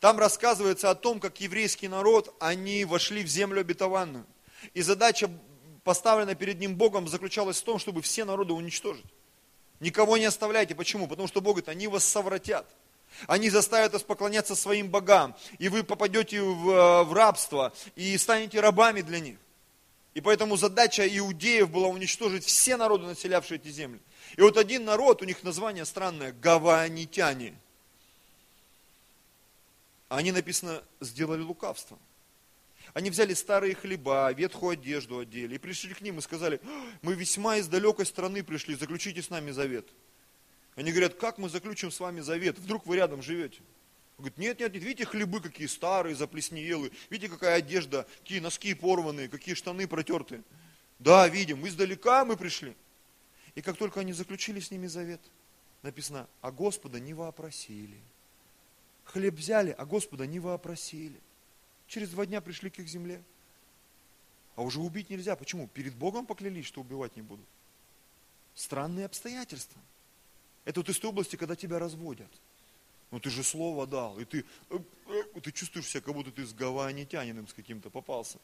Там рассказывается о том, как еврейский народ, они вошли в землю обетованную. И задача, поставленная перед ним Богом, заключалась в том, чтобы все народы уничтожить. Никого не оставляйте. Почему? Потому что Бог говорит, они вас совратят. Они заставят вас поклоняться своим богам, и вы попадете в, э, в рабство, и станете рабами для них. И поэтому задача иудеев была уничтожить все народы, населявшие эти земли. И вот один народ, у них название странное, гаванитяне. они, написано, сделали лукавство. Они взяли старые хлеба, ветхую одежду одели и пришли к ним и сказали, мы весьма из далекой страны пришли, заключите с нами завет. Они говорят, как мы заключим с вами завет? Вдруг вы рядом живете? Он говорит, нет, нет, нет, видите хлебы какие старые, заплесневелые, видите какая одежда, какие носки порванные, какие штаны протертые. Да, видим, издалека мы пришли. И как только они заключили с ними завет, написано, а Господа не вопросили. Хлеб взяли, а Господа не вопросили. Через два дня пришли к их земле. А уже убить нельзя. Почему? Перед Богом поклялись, что убивать не будут. Странные обстоятельства. Это вот из той области, когда тебя разводят. Ну ты же слово дал, и ты, э, э, ты чувствуешь себя, как будто ты с гаванитянином с каким-то попался.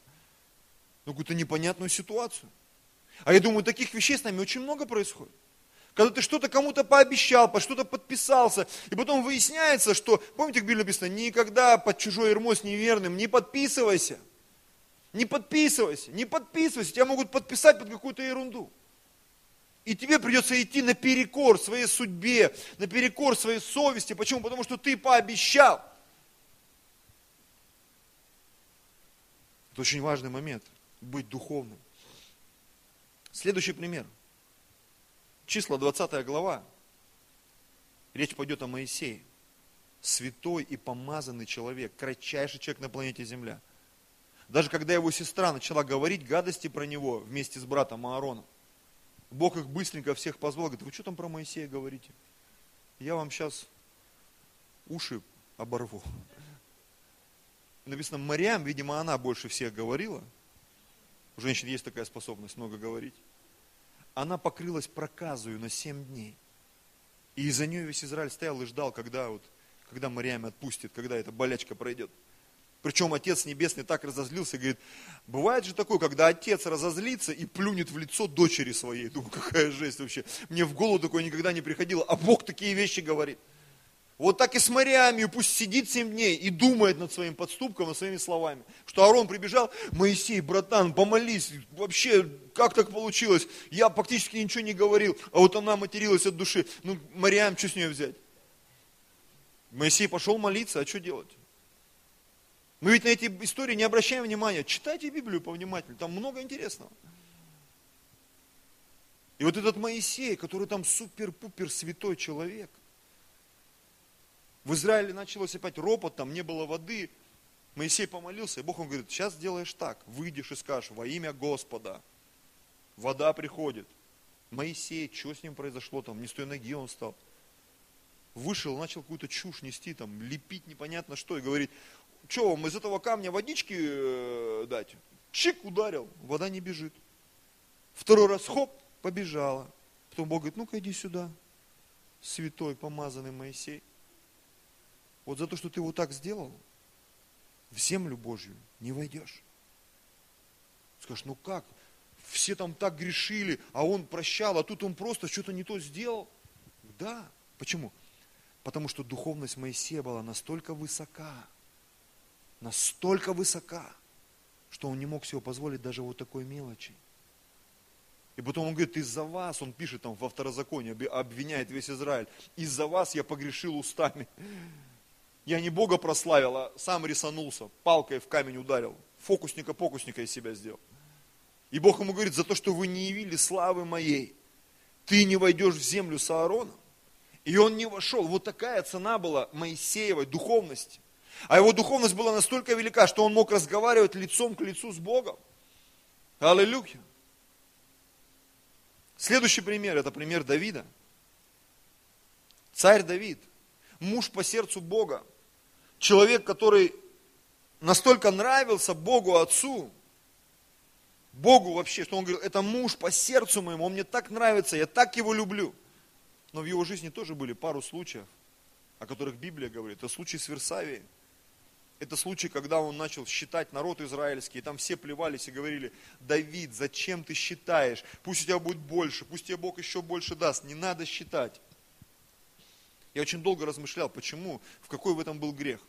Ну какую-то непонятную ситуацию. А я думаю, таких вещей с нами очень много происходит. Когда ты что-то кому-то пообещал, по что-то подписался, и потом выясняется, что, помните, как в Библии написано, никогда под чужой ермо с неверным не подписывайся. Не подписывайся, не подписывайся, тебя могут подписать под какую-то ерунду. И тебе придется идти наперекор своей судьбе, наперекор своей совести. Почему? Потому что ты пообещал. Это очень важный момент, быть духовным. Следующий пример. Числа 20 глава. Речь пойдет о Моисее. Святой и помазанный человек, кратчайший человек на планете Земля. Даже когда его сестра начала говорить гадости про него вместе с братом Аароном, Бог их быстренько всех позвал, говорит, вы что там про Моисея говорите? Я вам сейчас уши оборву. Написано, Мариам, видимо, она больше всех говорила. У женщин есть такая способность много говорить она покрылась проказою на семь дней. И из-за нее весь Израиль стоял и ждал, когда, вот, когда Мариам отпустит, когда эта болячка пройдет. Причем Отец Небесный так разозлился, говорит, бывает же такое, когда Отец разозлится и плюнет в лицо дочери своей. Думаю, какая жесть вообще. Мне в голову такое никогда не приходило. А Бог такие вещи говорит. Вот так и с Мариамью, пусть сидит семь дней и думает над своим подступком, над своими словами. Что Арон прибежал, Моисей, братан, помолись, вообще, как так получилось? Я практически ничего не говорил, а вот она материлась от души. Ну, Мариам, что с нее взять? Моисей пошел молиться, а что делать? Мы ведь на эти истории не обращаем внимания. Читайте Библию повнимательнее, там много интересного. И вот этот Моисей, который там супер-пупер святой человек – в Израиле началось опять ропот, там не было воды. Моисей помолился, и Бог ему говорит, сейчас сделаешь так, выйдешь и скажешь, во имя Господа. Вода приходит. Моисей, что с ним произошло, там, не с той ноги он стал. Вышел, начал какую-то чушь нести, там, лепить непонятно что, и говорит, что вам из этого камня водички э, дать? Чик ударил, вода не бежит. Второй раз, хоп, побежала. Потом Бог говорит, ну-ка иди сюда, святой помазанный Моисей. Вот за то, что ты вот так сделал, в землю Божью не войдешь. Скажешь, ну как? Все там так грешили, а он прощал, а тут он просто что-то не то сделал. Да. Почему? Потому что духовность Моисея была настолько высока, настолько высока, что он не мог себе позволить даже вот такой мелочи. И потом он говорит, из-за вас, он пишет там во второзаконии, обвиняет весь Израиль, из-за вас я погрешил устами. Я не Бога прославил, а сам рисанулся, палкой в камень ударил. Фокусника-покусника из себя сделал. И Бог ему говорит, за то, что вы не явили славы моей, ты не войдешь в землю с Аароном. И он не вошел. Вот такая цена была Моисеевой духовности. А его духовность была настолько велика, что он мог разговаривать лицом к лицу с Богом. Аллилуйя. Следующий пример, это пример Давида. Царь Давид, муж по сердцу Бога, человек, который настолько нравился Богу Отцу, Богу вообще, что он говорил, это муж по сердцу моему, он мне так нравится, я так его люблю. Но в его жизни тоже были пару случаев, о которых Библия говорит. Это случай с Версавией. Это случай, когда он начал считать народ израильский, и там все плевались и говорили, Давид, зачем ты считаешь? Пусть у тебя будет больше, пусть тебе Бог еще больше даст, не надо считать. Я очень долго размышлял, почему, в какой в этом был грех.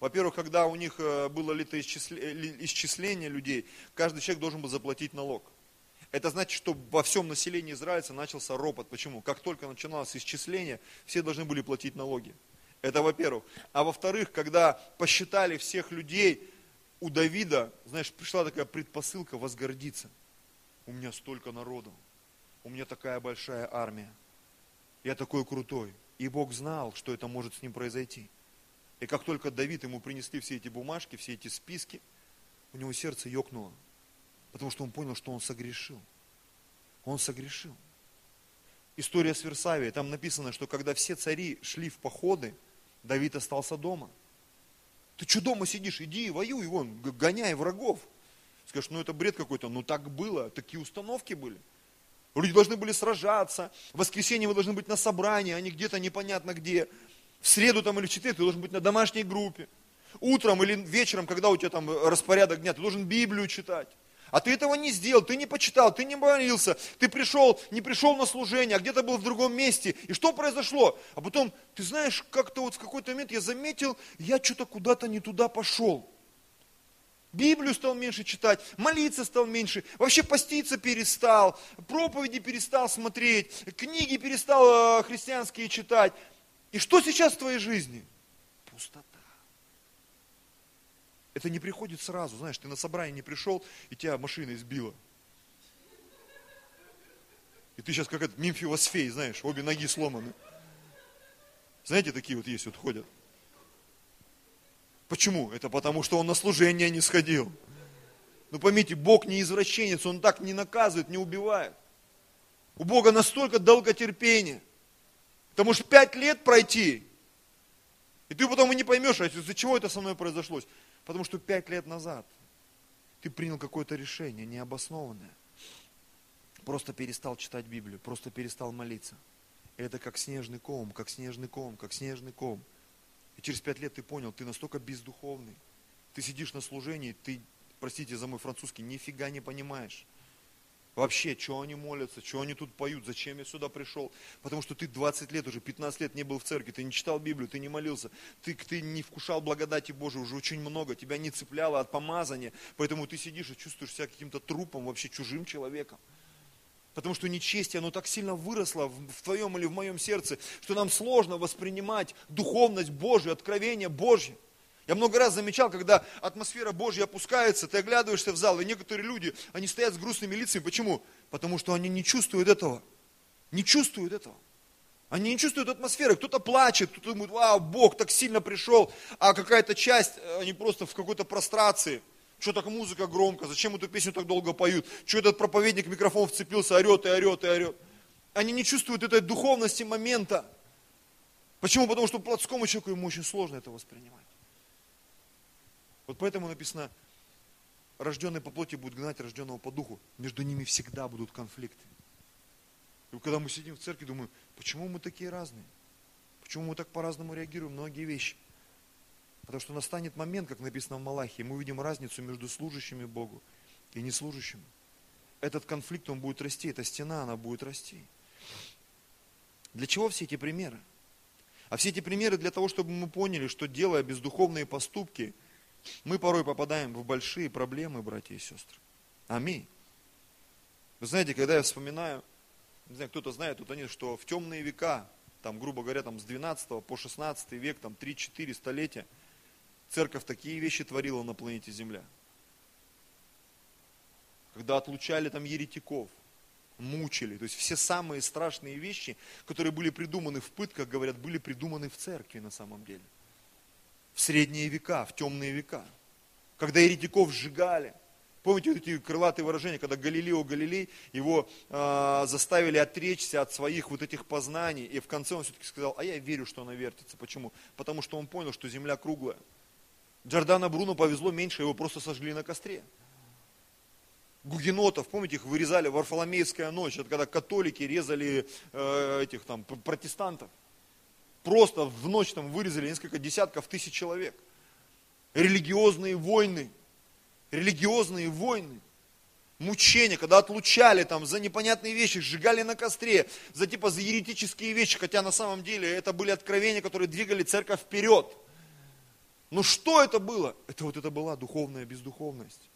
Во-первых, когда у них э, было исчисление людей, каждый человек должен был заплатить налог. Это значит, что во всем населении израильца начался ропот. Почему? Как только начиналось исчисление, все должны были платить налоги. Это во-первых. А во-вторых, когда посчитали всех людей, у Давида, знаешь, пришла такая предпосылка возгордиться. У меня столько народу, у меня такая большая армия, я такой крутой. И Бог знал, что это может с ним произойти. И как только Давид ему принесли все эти бумажки, все эти списки, у него сердце ёкнуло, потому что он понял, что он согрешил. Он согрешил. История с Версавией, там написано, что когда все цари шли в походы, Давид остался дома. Ты что дома сидишь? Иди воюй, вон, гоняй врагов. Скажешь, ну это бред какой-то. Ну так было, такие установки были. Люди должны были сражаться. В воскресенье вы должны быть на собрании, а не где-то непонятно где. В среду там или в четверг ты должен быть на домашней группе. Утром или вечером, когда у тебя там распорядок дня, ты должен Библию читать. А ты этого не сделал, ты не почитал, ты не молился, ты пришел, не пришел на служение, а где-то был в другом месте. И что произошло? А потом, ты знаешь, как-то вот в какой-то момент я заметил, я что-то куда-то не туда пошел. Библию стал меньше читать, молиться стал меньше, вообще поститься перестал, проповеди перестал смотреть, книги перестал э, христианские читать. И что сейчас в твоей жизни? Пустота. Это не приходит сразу, знаешь, ты на собрание не пришел, и тебя машина избила. И ты сейчас как этот мимфиосфей, знаешь, обе ноги сломаны. Знаете, такие вот есть, вот ходят. Почему? Это потому, что он на служение не сходил. Ну поймите, Бог не извращенец, Он так не наказывает, не убивает. У Бога настолько долготерпение. Потому что пять лет пройти, и ты потом и не поймешь, а из-за чего это со мной произошло. Потому что пять лет назад ты принял какое-то решение необоснованное. Просто перестал читать Библию, просто перестал молиться. Это как снежный ком, как снежный ком, как снежный ком. И через пять лет ты понял, ты настолько бездуховный. Ты сидишь на служении, ты, простите за мой французский, нифига не понимаешь. Вообще, что они молятся, что они тут поют, зачем я сюда пришел? Потому что ты 20 лет уже, 15 лет не был в церкви, ты не читал Библию, ты не молился, ты, ты не вкушал благодати Божией уже очень много, тебя не цепляло от помазания, поэтому ты сидишь и чувствуешь себя каким-то трупом, вообще чужим человеком. Потому что нечестие, оно так сильно выросло в твоем или в моем сердце, что нам сложно воспринимать духовность Божию, откровение Божье. Я много раз замечал, когда атмосфера Божья опускается, ты оглядываешься в зал, и некоторые люди, они стоят с грустными лицами. Почему? Потому что они не чувствуют этого. Не чувствуют этого. Они не чувствуют атмосферы. Кто-то плачет, кто-то думает, вау, Бог так сильно пришел, а какая-то часть, они просто в какой-то прострации. Что так музыка громко, зачем эту песню так долго поют? Что этот проповедник микрофон вцепился, орет и орет и орет. Они не чувствуют этой духовности момента. Почему? Потому что плотскому человеку ему очень сложно это воспринимать. Вот поэтому написано, рожденный по плоти будет гнать рожденного по духу. Между ними всегда будут конфликты. И когда мы сидим в церкви, думаем, почему мы такие разные? Почему мы так по-разному реагируем многие вещи? Потому что настанет момент, как написано в Малахии, мы увидим разницу между служащими Богу и неслужащими. Этот конфликт, он будет расти, эта стена, она будет расти. Для чего все эти примеры? А все эти примеры для того, чтобы мы поняли, что делая бездуховные поступки, мы порой попадаем в большие проблемы, братья и сестры. Аминь. Вы знаете, когда я вспоминаю, не знаю, кто-то знает, тут они, что в темные века, там, грубо говоря, там, с 12 по 16 век, там, 3-4 столетия, церковь такие вещи творила на планете Земля. Когда отлучали там еретиков, мучили. То есть все самые страшные вещи, которые были придуманы в пытках, говорят, были придуманы в церкви на самом деле в средние века, в темные века, когда еретиков сжигали. Помните эти крылатые выражения, когда Галилео Галилей, его э, заставили отречься от своих вот этих познаний, и в конце он все-таки сказал, а я верю, что она вертится. Почему? Потому что он понял, что земля круглая. Джордана Бруно повезло меньше, его просто сожгли на костре. Гугенотов, помните, их вырезали в Варфоломеевская ночь, это когда католики резали э, этих там протестантов. Просто в ночь там вырезали несколько десятков тысяч человек. Религиозные войны. Религиозные войны. Мучения, когда отлучали там за непонятные вещи, сжигали на костре, за типа за еретические вещи, хотя на самом деле это были откровения, которые двигали церковь вперед. Но что это было? Это вот это была духовная бездуховность.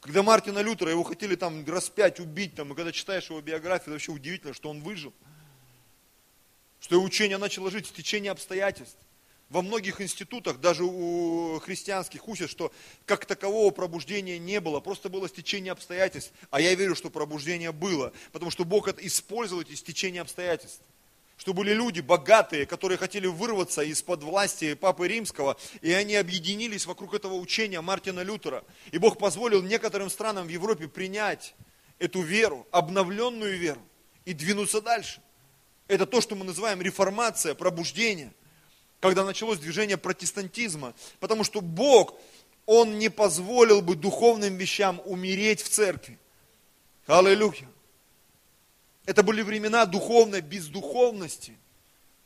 Когда Мартина Лютера, его хотели там распять, убить, там, и когда читаешь его биографию, вообще удивительно, что он выжил Что учение начало жить в течение обстоятельств. Во многих институтах, даже у христианских, учат, что как такового пробуждения не было, просто было стечение обстоятельств. А я верю, что пробуждение было, потому что Бог это использовал эти стечения обстоятельств. Что были люди богатые, которые хотели вырваться из-под власти Папы Римского, и они объединились вокруг этого учения Мартина Лютера. И Бог позволил некоторым странам в Европе принять эту веру, обновленную веру, и двинуться дальше. Это то, что мы называем реформация, пробуждение когда началось движение протестантизма, потому что Бог, Он не позволил бы духовным вещам умереть в церкви. Аллилуйя. Это были времена духовной бездуховности,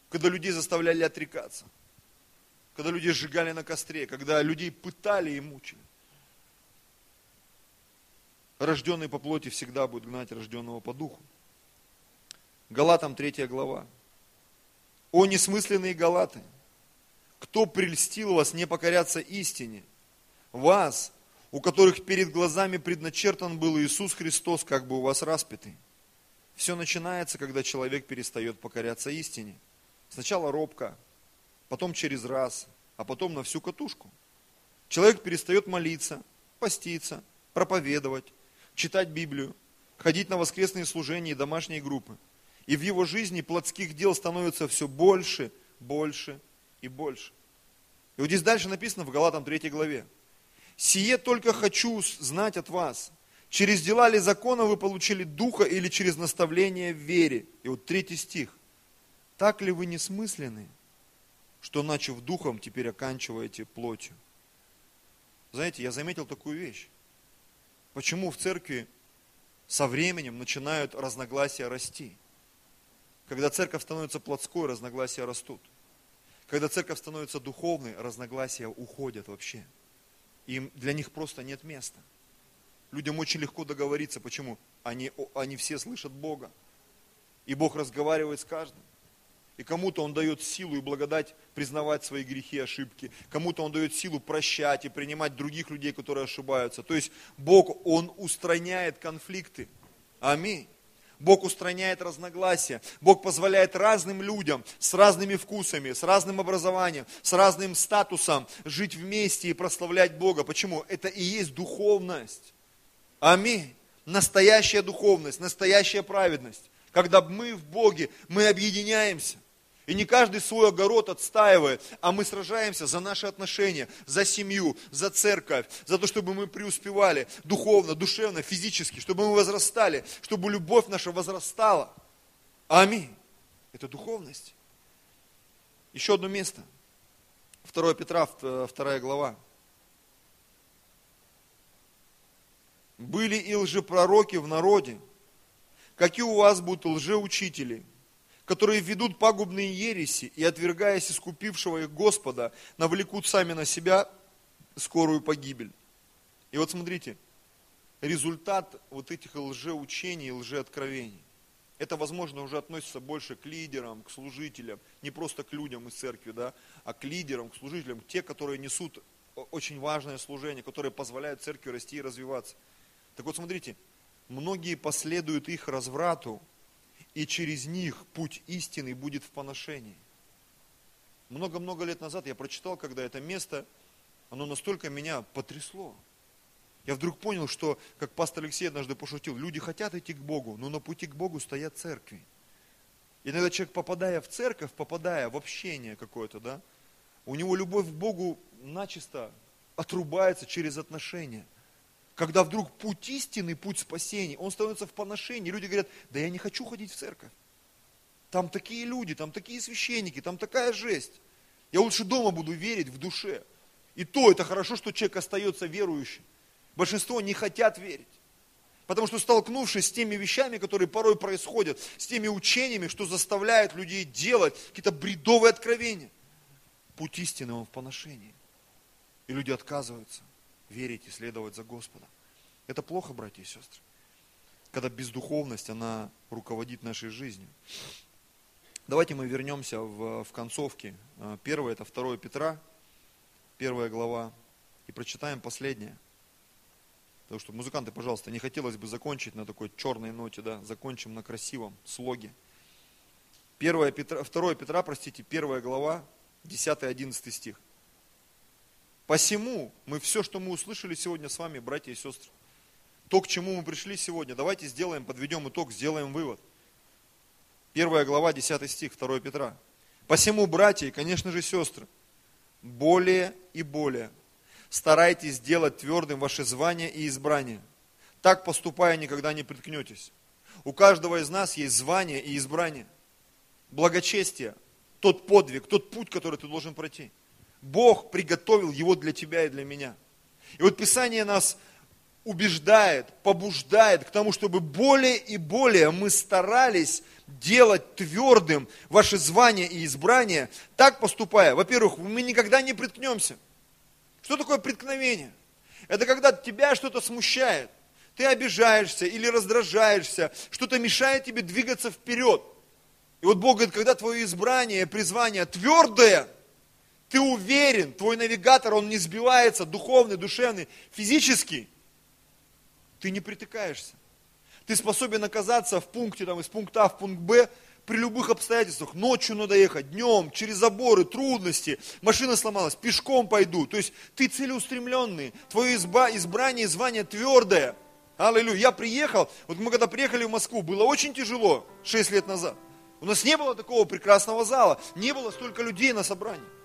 когда людей заставляли отрекаться, когда людей сжигали на костре, когда людей пытали и мучили. Рожденный по плоти всегда будет гнать рожденного по духу. Галатам 3 глава. О несмысленные галаты! кто прельстил вас не покоряться истине? Вас, у которых перед глазами предначертан был Иисус Христос, как бы у вас распятый. Все начинается, когда человек перестает покоряться истине. Сначала робко, потом через раз, а потом на всю катушку. Человек перестает молиться, поститься, проповедовать, читать Библию, ходить на воскресные служения и домашние группы. И в его жизни плотских дел становится все больше, больше и больше. И вот здесь дальше написано в Галатам 3 главе. «Сие только хочу знать от вас, через дела ли закона вы получили духа или через наставление в вере?» И вот третий стих. «Так ли вы не смысленны, что, начав духом, теперь оканчиваете плотью?» Знаете, я заметил такую вещь. Почему в церкви со временем начинают разногласия расти? Когда церковь становится плотской, разногласия растут. Когда церковь становится духовной, разногласия уходят вообще. Им, для них просто нет места. Людям очень легко договориться. Почему? Они, они все слышат Бога. И Бог разговаривает с каждым. И кому-то Он дает силу и благодать признавать свои грехи и ошибки. Кому-то Он дает силу прощать и принимать других людей, которые ошибаются. То есть Бог, Он устраняет конфликты. Аминь. Бог устраняет разногласия. Бог позволяет разным людям с разными вкусами, с разным образованием, с разным статусом жить вместе и прославлять Бога. Почему? Это и есть духовность. Аминь. Настоящая духовность, настоящая праведность. Когда мы в Боге, мы объединяемся. И не каждый свой огород отстаивает, а мы сражаемся за наши отношения, за семью, за церковь, за то, чтобы мы преуспевали духовно, душевно, физически, чтобы мы возрастали, чтобы любовь наша возрастала. Аминь. Это духовность. Еще одно место. 2 Петра, 2 глава. Были и лжепророки в народе. Какие у вас будут лжеучители – которые ведут пагубные ереси и, отвергаясь искупившего их Господа, навлекут сами на себя скорую погибель. И вот смотрите, результат вот этих лжеучений, лжеоткровений. Это, возможно, уже относится больше к лидерам, к служителям, не просто к людям из церкви, да, а к лидерам, к служителям, те, которые несут очень важное служение, которые позволяют церкви расти и развиваться. Так вот, смотрите, многие последуют их разврату, и через них путь истины будет в поношении. Много-много лет назад я прочитал, когда это место, оно настолько меня потрясло. Я вдруг понял, что, как пастор Алексей однажды пошутил, люди хотят идти к Богу, но на пути к Богу стоят церкви. Иногда человек, попадая в церковь, попадая в общение какое-то, да, у него любовь к Богу начисто отрубается через отношения когда вдруг путь истины, путь спасения, он становится в поношении. Люди говорят, да я не хочу ходить в церковь. Там такие люди, там такие священники, там такая жесть. Я лучше дома буду верить в душе. И то это хорошо, что человек остается верующим. Большинство не хотят верить. Потому что столкнувшись с теми вещами, которые порой происходят, с теми учениями, что заставляют людей делать какие-то бредовые откровения, путь истины он в поношении. И люди отказываются верить и следовать за Господом. Это плохо, братья и сестры. Когда бездуховность, она руководит нашей жизнью. Давайте мы вернемся в, в концовке. А, первое это 2 Петра, первая глава. И прочитаем последнее. Потому что, музыканты, пожалуйста, не хотелось бы закончить на такой черной ноте, да, закончим на красивом слоге. 1 Петра, 2 Петра, простите, 1 глава, 10-11 стих. Посему мы все, что мы услышали сегодня с вами, братья и сестры, то, к чему мы пришли сегодня, давайте сделаем, подведем итог, сделаем вывод. Первая глава, 10 стих, 2 Петра. Посему, братья и, конечно же, сестры, более и более старайтесь сделать твердым ваше звание и избрание. Так поступая, никогда не приткнетесь. У каждого из нас есть звание и избрание. Благочестие, тот подвиг, тот путь, который ты должен пройти. Бог приготовил его для тебя и для меня. И вот Писание нас убеждает, побуждает к тому, чтобы более и более мы старались делать твердым ваше звание и избрание, так поступая, во-первых, мы никогда не приткнемся. Что такое преткновение? Это когда тебя что-то смущает, ты обижаешься или раздражаешься, что-то мешает тебе двигаться вперед. И вот Бог говорит, когда твое избрание, призвание твердое, ты уверен, твой навигатор, он не сбивается, духовный, душевный, физический, ты не притыкаешься. Ты способен оказаться в пункте, там, из пункта А в пункт Б при любых обстоятельствах. Ночью надо ехать, днем, через заборы, трудности, машина сломалась, пешком пойду. То есть ты целеустремленный, твое изба, избрание, звание твердое. Аллилуйя. Я приехал, вот мы когда приехали в Москву, было очень тяжело, 6 лет назад. У нас не было такого прекрасного зала, не было столько людей на собрании.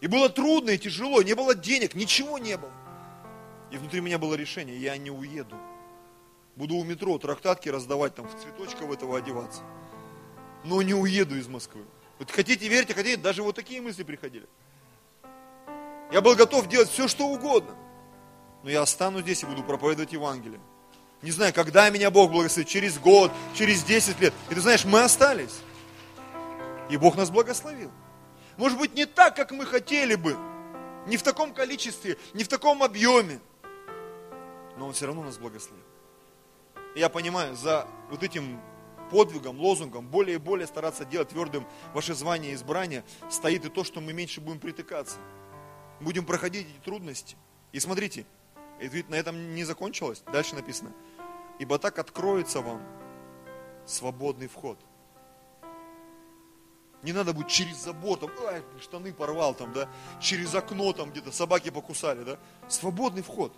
И было трудно и тяжело, не было денег, ничего не было. И внутри меня было решение, я не уеду. Буду у метро трактатки раздавать, там в цветочков этого одеваться. Но не уеду из Москвы. Вот хотите верьте, хотите, даже вот такие мысли приходили. Я был готов делать все, что угодно. Но я останусь здесь и буду проповедовать Евангелие. Не знаю, когда меня Бог благословит, через год, через 10 лет. И ты знаешь, мы остались. И Бог нас благословил. Может быть, не так, как мы хотели бы. Не в таком количестве, не в таком объеме. Но Он все равно нас благословил. Я понимаю, за вот этим подвигом, лозунгом, более и более стараться делать твердым ваше звание и избрание, стоит и то, что мы меньше будем притыкаться. Будем проходить эти трудности. И смотрите, и ведь на этом не закончилось. Дальше написано. Ибо так откроется вам свободный вход. Не надо будет через забор, там, ай, штаны порвал, там, да, через окно там где-то собаки покусали, да. Свободный вход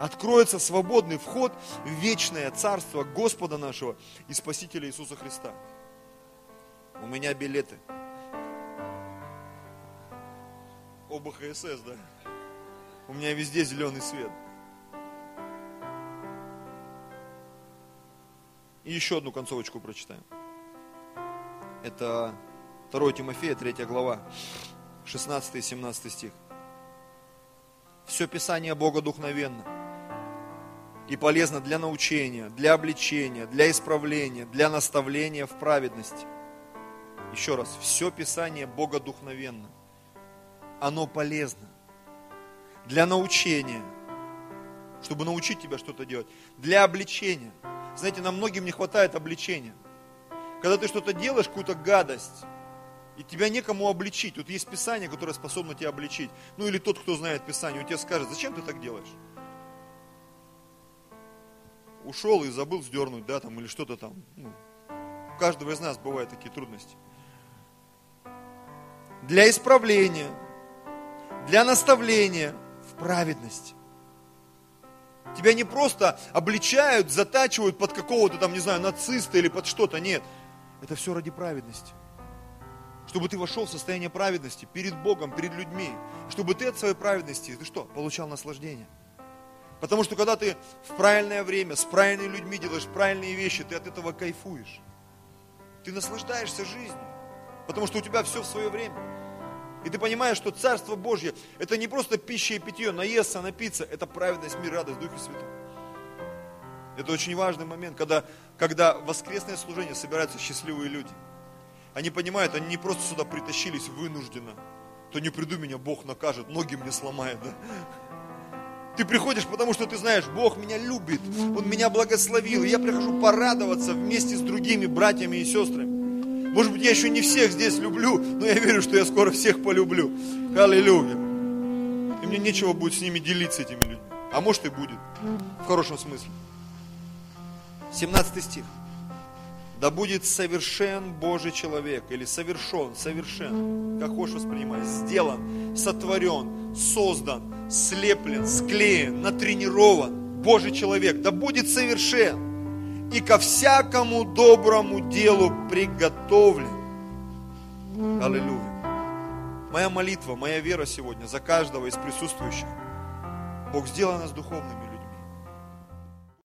откроется свободный вход в вечное царство Господа нашего и Спасителя Иисуса Христа. У меня билеты. ОБХСС, да? У меня везде зеленый свет. И еще одну концовочку прочитаем. Это 2 Тимофея, 3 глава, 16 и 17 стих. Все Писание Бога духновенно и полезно для научения, для обличения, для исправления, для наставления в праведности. Еще раз, все Писание богодухновенно. Оно полезно для научения, чтобы научить тебя что-то делать, для обличения. Знаете, нам многим не хватает обличения. Когда ты что-то делаешь, какую-то гадость, и тебя некому обличить. Тут есть Писание, которое способно тебя обличить. Ну или тот, кто знает Писание, он тебе скажет, зачем ты так делаешь? ушел и забыл сдернуть, да, там, или что-то там. Ну, у каждого из нас бывают такие трудности. Для исправления, для наставления в праведности. Тебя не просто обличают, затачивают под какого-то там, не знаю, нациста или под что-то, нет. Это все ради праведности. Чтобы ты вошел в состояние праведности перед Богом, перед людьми. Чтобы ты от своей праведности, ты что, получал наслаждение. Потому что когда ты в правильное время, с правильными людьми делаешь правильные вещи, ты от этого кайфуешь. Ты наслаждаешься жизнью. Потому что у тебя все в свое время. И ты понимаешь, что Царство Божье – это не просто пища и питье, наесться, напиться, это праведность, мир, радость, Дух и Святой. Это очень важный момент, когда, когда воскресное служение собираются счастливые люди. Они понимают, они не просто сюда притащились вынужденно. То не приду меня, Бог накажет, ноги мне сломает. Да? Ты приходишь, потому что ты знаешь, Бог меня любит, Он меня благословил. И я прихожу порадоваться вместе с другими братьями и сестрами. Может быть, я еще не всех здесь люблю, но я верю, что я скоро всех полюблю. Аллилуйя. И мне нечего будет с ними делиться этими людьми. А может и будет. В хорошем смысле. 17 стих. Да будет совершен Божий человек, или совершен, совершен, как хочешь воспринимай, сделан, сотворен, создан, слеплен, склеен, натренирован Божий человек, да будет совершен и ко всякому доброму делу приготовлен. Аллилуйя. Моя молитва, моя вера сегодня за каждого из присутствующих. Бог, сделай нас духовными